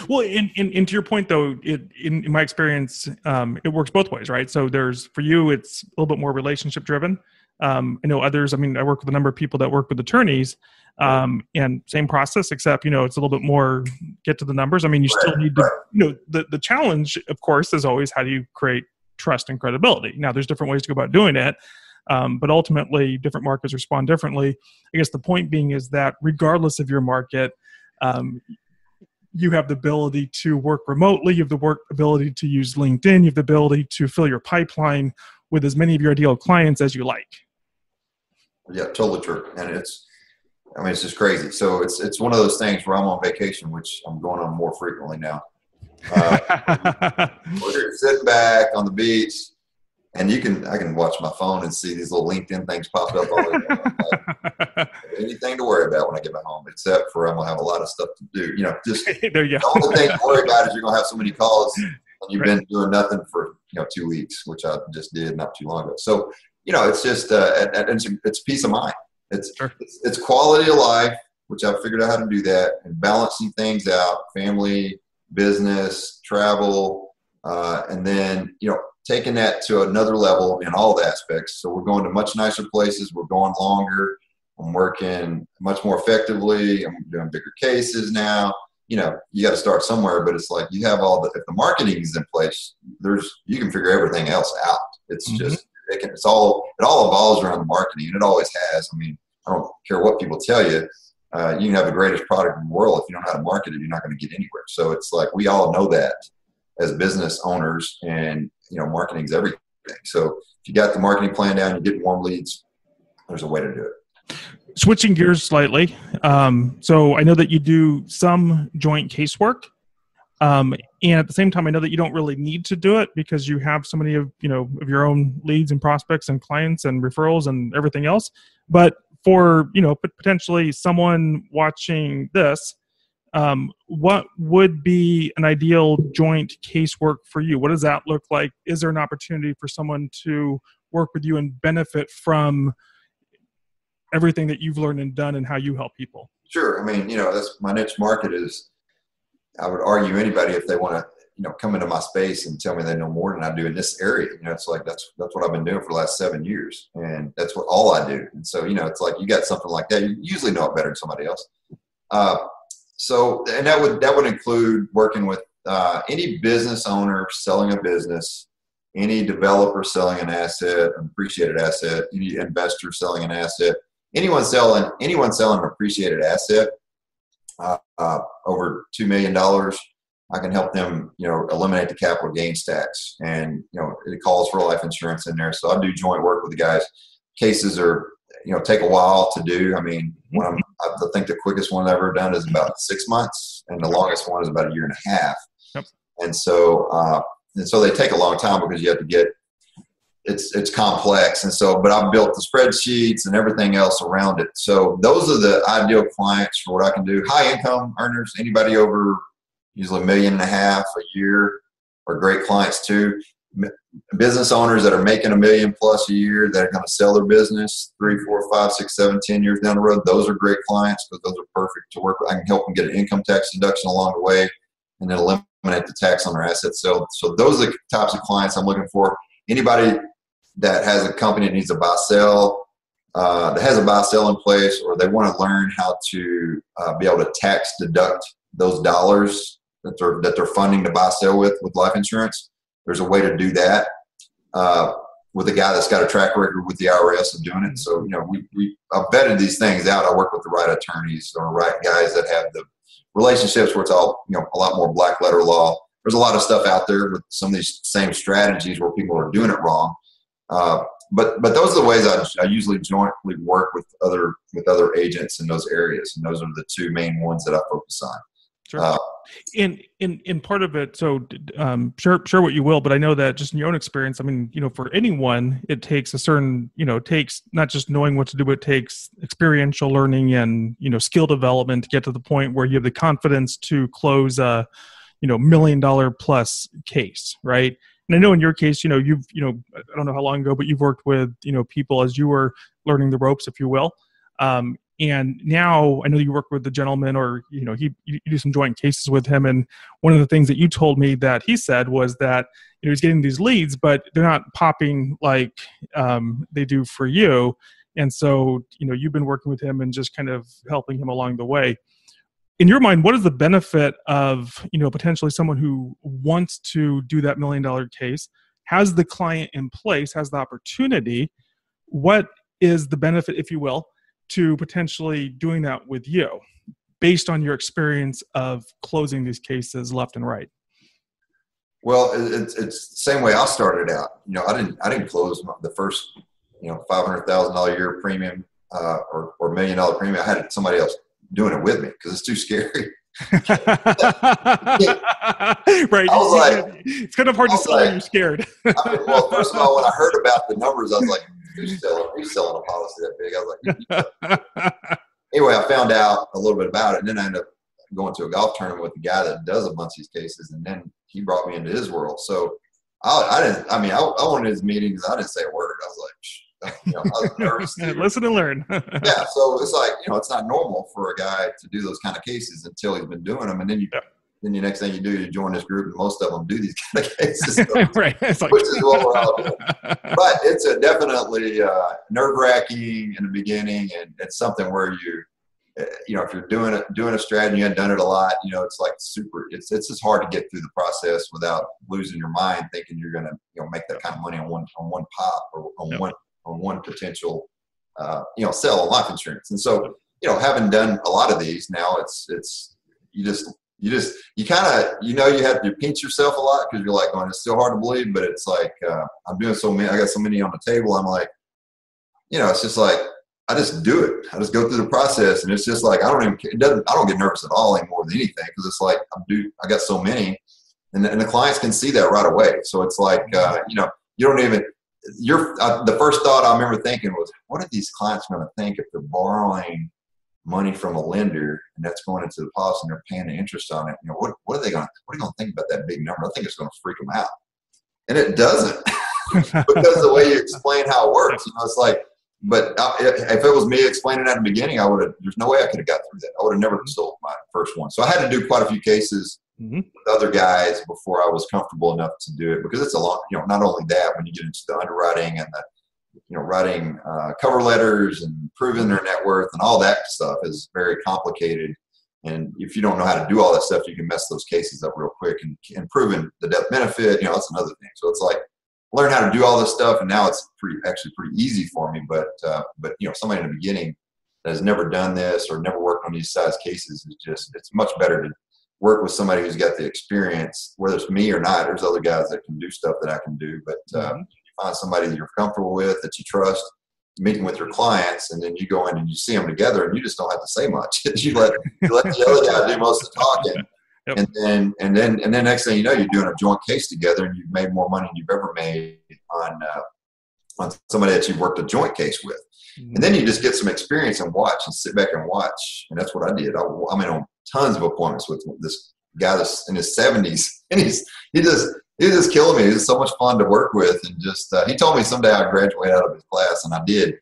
well, in, in, in to your point though, it, in, in my experience, um, it works both ways, right? So there's for you, it's a little bit more relationship driven. Um, I know others. I mean, I work with a number of people that work with attorneys, um, and same process, except you know it's a little bit more get to the numbers. I mean, you still need to, you know, the the challenge, of course, is always how do you create trust and credibility. Now, there's different ways to go about doing it, um, but ultimately, different markets respond differently. I guess the point being is that regardless of your market, um, you have the ability to work remotely. You have the work ability to use LinkedIn. You have the ability to fill your pipeline with as many of your ideal clients as you like. Yeah, totally true. And it's, I mean, it's just crazy. So it's it's one of those things where I'm on vacation, which I'm going on more frequently now. Uh, we're sitting back on the beach, and you can I can watch my phone and see these little LinkedIn things pop up all the time. anything to worry about when I get back home, except for I'm gonna have a lot of stuff to do. You know, just there you go. The only thing to worry about is you're gonna have so many calls and you've right. been doing nothing for you know two weeks, which I just did not too long ago. So you know, it's just uh, it's, it's peace of mind. It's, sure. it's it's quality of life, which I've figured out how to do that, and balancing things out, family, business, travel, uh, and then you know taking that to another level in all the aspects. So we're going to much nicer places. We're going longer. I'm working much more effectively. I'm doing bigger cases now. You know, you got to start somewhere, but it's like you have all the if the marketing is in place, there's you can figure everything else out. It's mm-hmm. just it's all it all evolves around the marketing, and it always has. I mean, I don't care what people tell you. Uh, you can have the greatest product in the world if you don't know how to market it, you're not going to get anywhere. So it's like we all know that as business owners, and you know, marketing is everything. So if you got the marketing plan down, you get warm leads. There's a way to do it. Switching gears slightly, um, so I know that you do some joint casework, um, and at the same time, I know that you don't really need to do it because you have so many of you know of your own leads and prospects and clients and referrals and everything else. But for you know potentially someone watching this um, what would be an ideal joint casework for you? What does that look like? Is there an opportunity for someone to work with you and benefit from everything that you've learned and done and how you help people? Sure. I mean, you know, that's my niche market is. I would argue anybody if they want to, you know, come into my space and tell me they know more than I do in this area. You know, it's like that's that's what I've been doing for the last seven years, and that's what all I do. And so, you know, it's like you got something like that. You usually know it better than somebody else. Uh, so and that would that would include working with uh, any business owner selling a business any developer selling an asset an appreciated asset any investor selling an asset anyone selling anyone selling an appreciated asset uh, uh, over two million dollars i can help them you know eliminate the capital gains tax and you know it calls for life insurance in there so i do joint work with the guys cases are you know take a while to do. I mean, when I'm, I think the quickest one I've ever done is about six months, and the longest one is about a year and a half. Yep. And so, uh, and so they take a long time because you have to get it's it's complex, and so. But I've built the spreadsheets and everything else around it. So those are the ideal clients for what I can do. High income earners, anybody over usually a million and a half a year, are great clients too business owners that are making a million plus a year that are going to sell their business three, four, five, six, seven, ten years down the road. Those are great clients because those are perfect to work with. I can help them get an income tax deduction along the way and then eliminate the tax on their assets. So, so those are the types of clients I'm looking for. Anybody that has a company that needs a buy sell, uh, that has a buy sell in place, or they want to learn how to uh, be able to tax deduct those dollars that they're that they're funding to buy sell with with life insurance there's a way to do that uh, with a guy that's got a track record with the IRS of doing it. So, you know, we, we I've vetted these things out. I work with the right attorneys or right guys that have the relationships where it's all, you know, a lot more black letter law. There's a lot of stuff out there with some of these same strategies where people are doing it wrong. Uh, but but those are the ways I, I usually jointly work with other with other agents in those areas, and those are the two main ones that I focus on. Sure. Uh, in in in part of it, so um, share share what you will, but I know that just in your own experience, I mean, you know, for anyone, it takes a certain, you know, takes not just knowing what to do, but it takes experiential learning and you know skill development to get to the point where you have the confidence to close a, you know, million dollar plus case, right? And I know in your case, you know, you've, you know, I don't know how long ago, but you've worked with, you know, people as you were learning the ropes, if you will. Um, and now I know you work with the gentleman, or you know, he you do some joint cases with him. And one of the things that you told me that he said was that you know he's getting these leads, but they're not popping like um, they do for you. And so you know, you've been working with him and just kind of helping him along the way. In your mind, what is the benefit of you know potentially someone who wants to do that million dollar case, has the client in place, has the opportunity? What is the benefit, if you will? to potentially doing that with you based on your experience of closing these cases left and right? Well, it's it's the same way I started out. You know, I didn't I didn't close the first you know five hundred thousand dollar year premium uh, or or million dollar premium. I had somebody else doing it with me because it's too scary. right. Like, it's kind of hard to sell like, when you're scared. I mean, well, first of all, when I heard about the numbers, I was like, who's selling, who's selling a policy that big? I was like, anyway, I found out a little bit about it, and then I ended up going to a golf tournament with the guy that does a bunch of these cases, and then he brought me into his world. So I, I didn't. I mean, I, I wanted his meetings. I didn't say a word. I was like, you know, I was nervous. Listen and learn. yeah. So it's like you know, it's not normal for a guy to do those kind of cases until he's been doing them, and then you yeah then the next thing you do, you join this group, and most of them do these kind of cases, right? It's like, which is what we're all doing. But it's a definitely uh, nerve wracking in the beginning, and it's something where you, uh, you know, if you're doing it, doing a strategy, you haven't done it a lot, you know, it's like super. It's it's just hard to get through the process without losing your mind, thinking you're going to, you know, make that kind of money on one on one pop or on yep. one on one potential, uh, you know, sell on life insurance. And so, you know, having done a lot of these now, it's it's you just you just you kind of you know you have to pinch yourself a lot because you're like going it's still hard to believe but it's like uh, i'm doing so many i got so many on the table. I'm like you know it's just like i just do it. I just go through the process and it's just like i don't even it doesn't i don't get nervous at all anymore than anything because it's like i'm do i got so many. And the, and the clients can see that right away. So it's like uh, you know you don't even your uh, the first thought i remember thinking was what are these clients going to think if they're borrowing money from a lender and that's going into the policy and they're paying the interest on it, you know, what, what are they going to, what are they going to think about that big number? I think it's going to freak them out. And it doesn't because the way you explain how it works, you know, it's like, but if it was me explaining at the beginning, I would have, there's no way I could have got through that. I would have never sold my first one. So I had to do quite a few cases mm-hmm. with other guys before I was comfortable enough to do it because it's a long, you know, not only that, when you get into the underwriting and the, you know, writing uh, cover letters and proving their net worth and all that stuff is very complicated. And if you don't know how to do all that stuff, you can mess those cases up real quick. And, and proving the death benefit, you know, that's another thing. So it's like learn how to do all this stuff, and now it's pretty actually pretty easy for me. But uh, but you know, somebody in the beginning that has never done this or never worked on these size cases is just it's much better to work with somebody who's got the experience, whether it's me or not. There's other guys that can do stuff that I can do, but uh, mm-hmm find somebody that you're comfortable with, that you trust, meeting with your clients, and then you go in and you see them together, and you just don't have to say much. you let you let the other guy do most of the talking, yep. and then and then and then next thing you know, you're doing a joint case together, and you've made more money than you've ever made on uh, on somebody that you've worked a joint case with. Mm-hmm. And then you just get some experience and watch and sit back and watch. And that's what I did. I, I mean, on tons of appointments with this guy that's in his 70s, and he's he just he's just killing me. He was so much fun to work with, and just uh, he told me someday I'd graduate out of his class, and I did.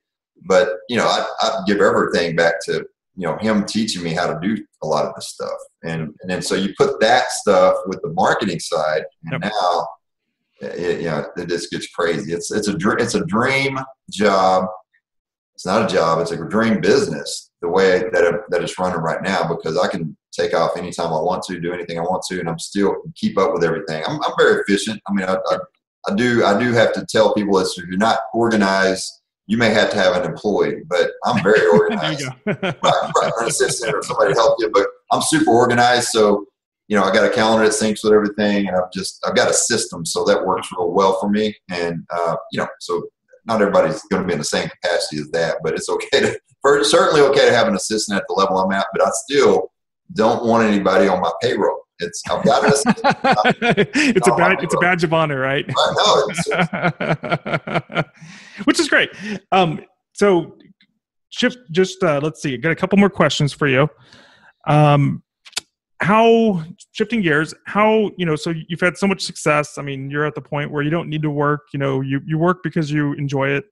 But you know, I, I'd give everything back to you know him teaching me how to do a lot of this stuff, and and then so you put that stuff with the marketing side, and yep. now it, you know it just gets crazy. It's it's a it's a dream job. It's not a job. It's a dream business. The way that it, that it's running right now, because I can take off anytime I want to, do anything I want to, and I'm still keep up with everything. I'm, I'm very efficient. I mean, I, I, I, do I do have to tell people that if you're not organized, you may have to have an employee, but I'm very organized. right, right, an assistant or somebody to help you, but I'm super organized. So, you know, I got a calendar that syncs with everything, and I've just I've got a system, so that works real well for me. And uh, you know, so not everybody's going to be in the same capacity as that, but it's okay to, certainly okay to have an assistant at the level I'm at, but I still don't want anybody on my payroll. It's I've got to. it's a badge. It's a badge of honor, right? I Which is great. Um, so shift. Just uh, let's see. I Got a couple more questions for you. Um, how shifting gears how you know so you've had so much success. I mean you're at the point where you don't need to work you know you, you work because you enjoy it.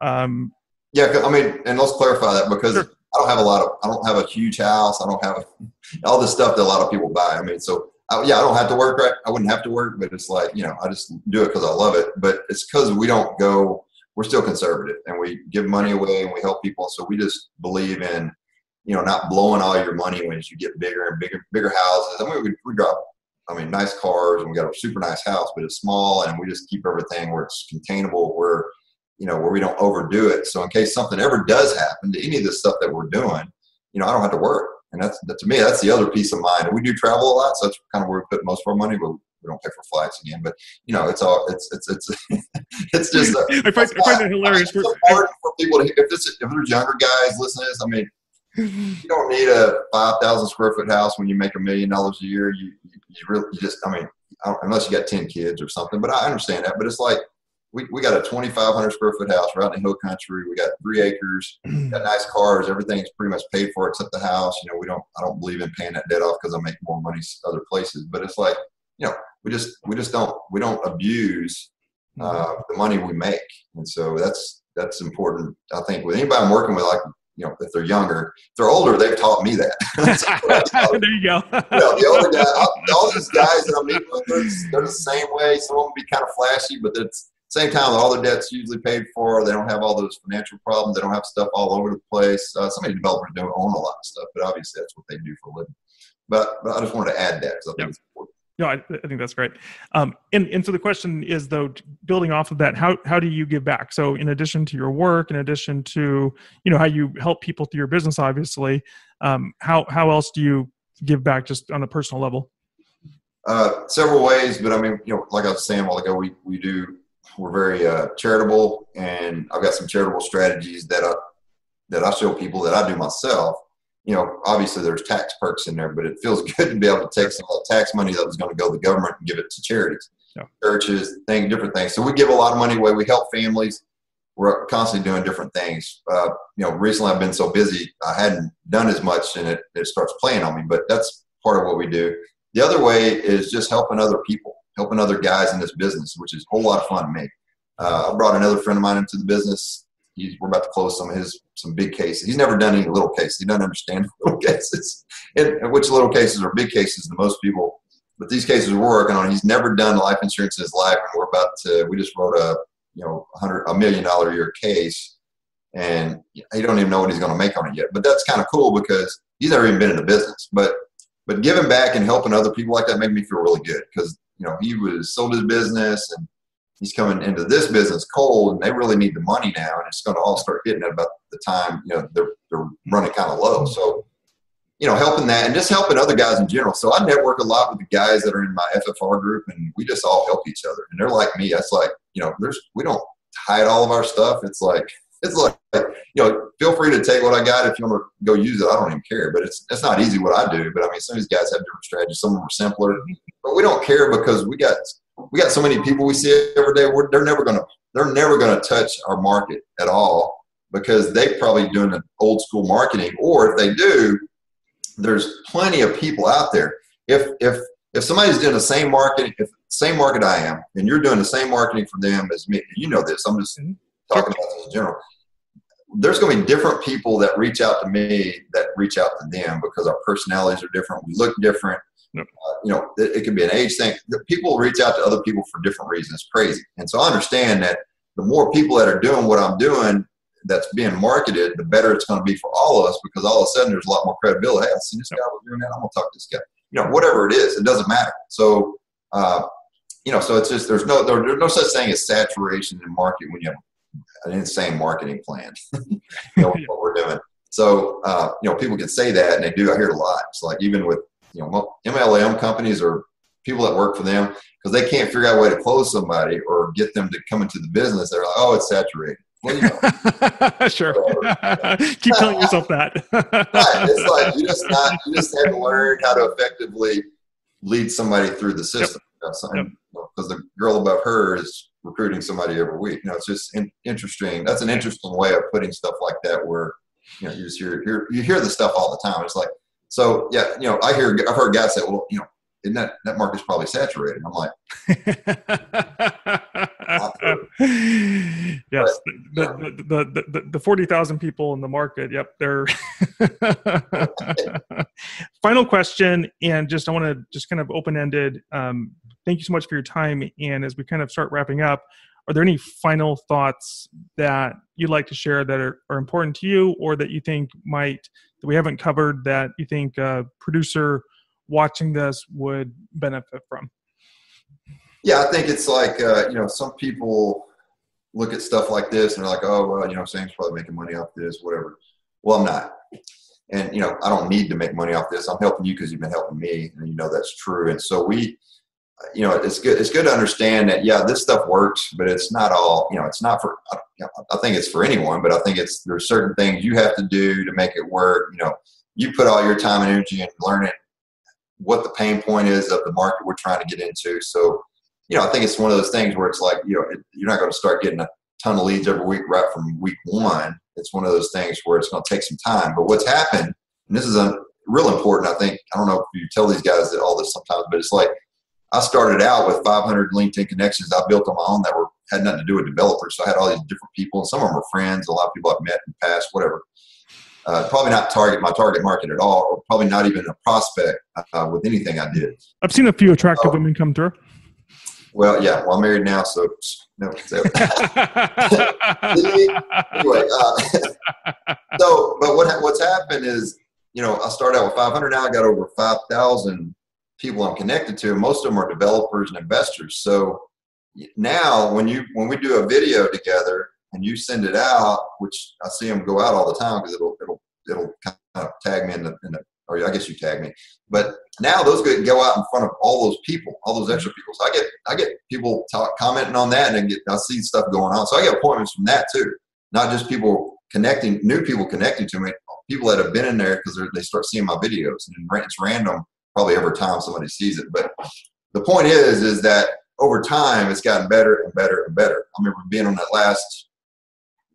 Um, yeah i mean and let's clarify that because sure. i don't have a lot of i don't have a huge house. I don't have a, all the stuff that a lot of people buy. I mean so I, yeah i don't have to work right? I wouldn't have to work but it's like you know i just do it because i love it. But it's because we don't go we're still conservative and we give money away and we help people. So we just believe in you know, not blowing all your money when you get bigger and bigger, bigger houses. I mean, we, we drop, I mean, nice cars and we got a super nice house, but it's small and we just keep everything where it's containable, where, you know, where we don't overdo it. So in case something ever does happen to any of the stuff that we're doing, you know, I don't have to work. And that's, that, to me, that's the other peace of mind. And we do travel a lot, so that's kind of where we put most of our money, but we don't pay for flights again. But you know, it's all it's it's it's it's just. A, I find, I find that hilarious. It's important for people to, if this if there's younger guys listening to this. I mean, you don't need a 5,000 square foot house when you make a million dollars a year. You, you, you really you just, I mean, unless you got 10 kids or something, but I understand that. But it's like, we, we got a 2,500 square foot house right in the hill country. We got three acres, got nice cars. Everything's pretty much paid for except the house. You know, we don't, I don't believe in paying that debt off because I make more money other places. But it's like, you know, we just, we just don't, we don't abuse uh, the money we make. And so that's, that's important. I think with anybody I'm working with, like you know, if they're younger, if they're older, they've taught me that. there you go. you know, the older guy, all these guys that I'm meeting with, they're, they're, the same way. Some of them be kind of flashy, but it's same time all their debts usually paid for. They don't have all those financial problems. They don't have stuff all over the place. Uh, some of the developers don't own a lot of stuff, but obviously that's what they do for a living. But, but I just wanted to add that because I think yep. it's important. No, I, I, think that's great. Um, and, and so the question is, though, building off of that, how, how do you give back? So in addition to your work, in addition to, you know, how you help people through your business, obviously, um, how, how else do you give back just on a personal level? Uh, several ways, but I mean, you know, like I was saying a while ago, we, we do, we're very uh, charitable and I've got some charitable strategies that I, that I show people that I do myself you know, obviously there's tax perks in there, but it feels good to be able to take some of the tax money that was going to go to the government and give it to charities, yeah. churches, things, different things. So we give a lot of money away. We help families. We're constantly doing different things. Uh, you know, recently I've been so busy, I hadn't done as much and it, it starts playing on me, but that's part of what we do. The other way is just helping other people, helping other guys in this business, which is a whole lot of fun to me. Uh, I brought another friend of mine into the business he's, we're about to close some of his some big cases. He's never done any little cases. He doesn't understand little cases, and, which little cases are big cases to most people. But these cases we're working on, he's never done life insurance in his life, and we're about to. We just wrote a you know hundred a million dollar a year case, and he don't even know what he's going to make on it yet. But that's kind of cool because he's never even been in the business. But but giving back and helping other people like that made me feel really good because you know he was sold his business and he's coming into this business cold and they really need the money now and it's going to all start hitting at about the time you know they're, they're running kind of low. So you know helping that and just helping other guys in general. So i network a lot with the guys that are in my ffr group and we just all help each other. And they're like me it's like you know there's we don't hide all of our stuff. It's like it's like you know feel free to take what i got if you want to go use it i don't even care but it's it's not easy what i do. But i mean some of these guys have different strategies. Some of them are simpler but we don't care because we got we got so many people we see every day. We're, they're never gonna they're never gonna touch our market at all because they probably doing an old school marketing. Or if they do, there's plenty of people out there. If if if somebody's doing the same marketing, if same market I am, and you're doing the same marketing for them as me, you know this. I'm just mm-hmm. talking about this in general. There's going to be different people that reach out to me that reach out to them because our personalities are different. We look different. Yep. Uh, you know, it, it, can be an age thing. People reach out to other people for different reasons. It's crazy. And so I understand that the more people that are doing what I'm doing that's being marketed, the better it's going to be for all of us because all of a sudden there's a lot more credibility. Hey, I see this guy was doing that. I'm going to talk to this guy. You know, whatever it is, it doesn't matter. So, uh, you know, so it's just there's no there, there's no such thing as saturation in market when you have an insane marketing plan. you know what we're doing. So, uh, you know, people can say that, and they do. I hear it a lot. It's like even with you know MLM companies or people that work for them because they can't figure out a way to close somebody or get them to come into the business. They're like, oh, it's saturated. Well, you know, sure. Keep telling yourself that. right. It's like you just not you just have to learn how to effectively lead somebody through the system. Because yep. yep. the girl above her is recruiting somebody every week. You know, it's just in, interesting. That's an interesting way of putting stuff like that, where you know you just hear, hear you hear the stuff all the time. It's like so yeah. You know, I hear I've heard guys say, well, you know, isn't that that market's probably saturated? I'm like, yes, but, the, the, the, the, the 40,000 people in the market. Yep. They're final question. And just, I want to just kind of open ended. Um, thank you so much for your time. And as we kind of start wrapping up, are there any final thoughts that you'd like to share that are, are important to you or that you think might, that we haven't covered that you think a producer watching this would benefit from? Yeah, I think it's like, uh, you know, some people look at stuff like this and they're like, oh, well, you know, Sam's probably making money off this, whatever. Well, I'm not. And, you know, I don't need to make money off this. I'm helping you because you've been helping me. And you know that's true. And so we, you know, it's good. It's good to understand that, yeah, this stuff works, but it's not all, you know, it's not for, I think it's for anyone, but I think it's, there's certain things you have to do to make it work. You know, you put all your time and energy into learning what the pain point is of the market we're trying to get into. So, you know, I think it's one of those things where it's like, you know, you're not going to start getting a ton of leads every week right from week one. It's one of those things where it's going to take some time. But what's happened, and this is a real important, I think, I don't know if you tell these guys that all this sometimes, but it's like I started out with 500 LinkedIn connections I built on my own that were had nothing to do with developers. So I had all these different people, and some of them were friends, a lot of people I've met in the past, whatever. Uh, probably not target my target market at all, or probably not even a prospect uh, with anything I did. I've seen a few attractive women come through. Well, yeah. Well, I'm married now, so no. So. anyway, uh, so but what what's happened is, you know, I started out with 500. Now I got over 5,000 people I'm connected to. Most of them are developers and investors. So now, when you when we do a video together and you send it out, which I see them go out all the time because it'll it'll it'll kind of tag me in the, in the or I guess you tag me. But now those go out in front of all those people, all those extra people. So I get I get people talk, commenting on that, and I get I see stuff going on. So I get appointments from that too, not just people connecting, new people connecting to me, people that have been in there because they start seeing my videos, and it's random probably every time somebody sees it. But the point is, is that over time it's gotten better and better and better. I remember being on that last,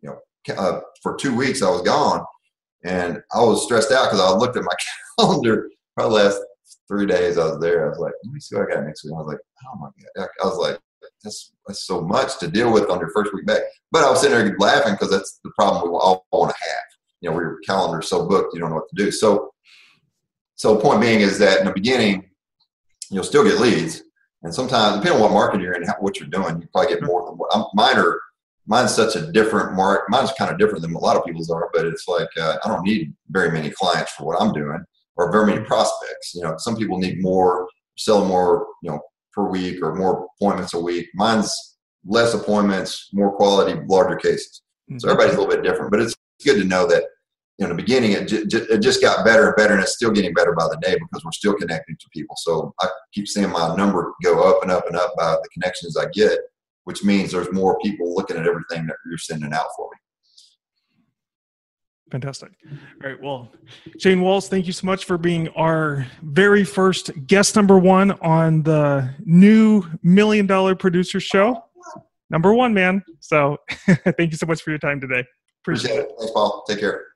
you know, uh, for two weeks I was gone, and I was stressed out because I looked at my calendar probably last three days I was there. I was like, let me see what I got next week. I was like, oh my God. I was like, that's, that's so much to deal with on your first week back. But I was sitting there laughing because that's the problem we all want to have. You know, we your calendar's so booked, you don't know what to do. So, so the point being is that in the beginning, you'll still get leads. And sometimes, depending on what market you're in, what you're doing, you probably get more than what I'm, mine are mine's such a different mark. Mine's kind of different than a lot of people's are, but it's like uh, I don't need very many clients for what I'm doing or very many prospects. You know, some people need more, sell more, you know, per week or more appointments a week. Mine's less appointments, more quality, larger cases. So mm-hmm. everybody's a little bit different, but it's good to know that in the beginning it, j- j- it just got better and better, and it's still getting better by the day because we're still connecting to people. So I keep seeing my number go up and up and up by the connections I get which means there's more people looking at everything that you're sending out for me. Fantastic. All right. Well, Shane Walls, thank you so much for being our very first guest number one on the new Million Dollar Producer Show. Number one, man. So thank you so much for your time today. Appreciate, Appreciate it. it. Thanks, Paul. Take care.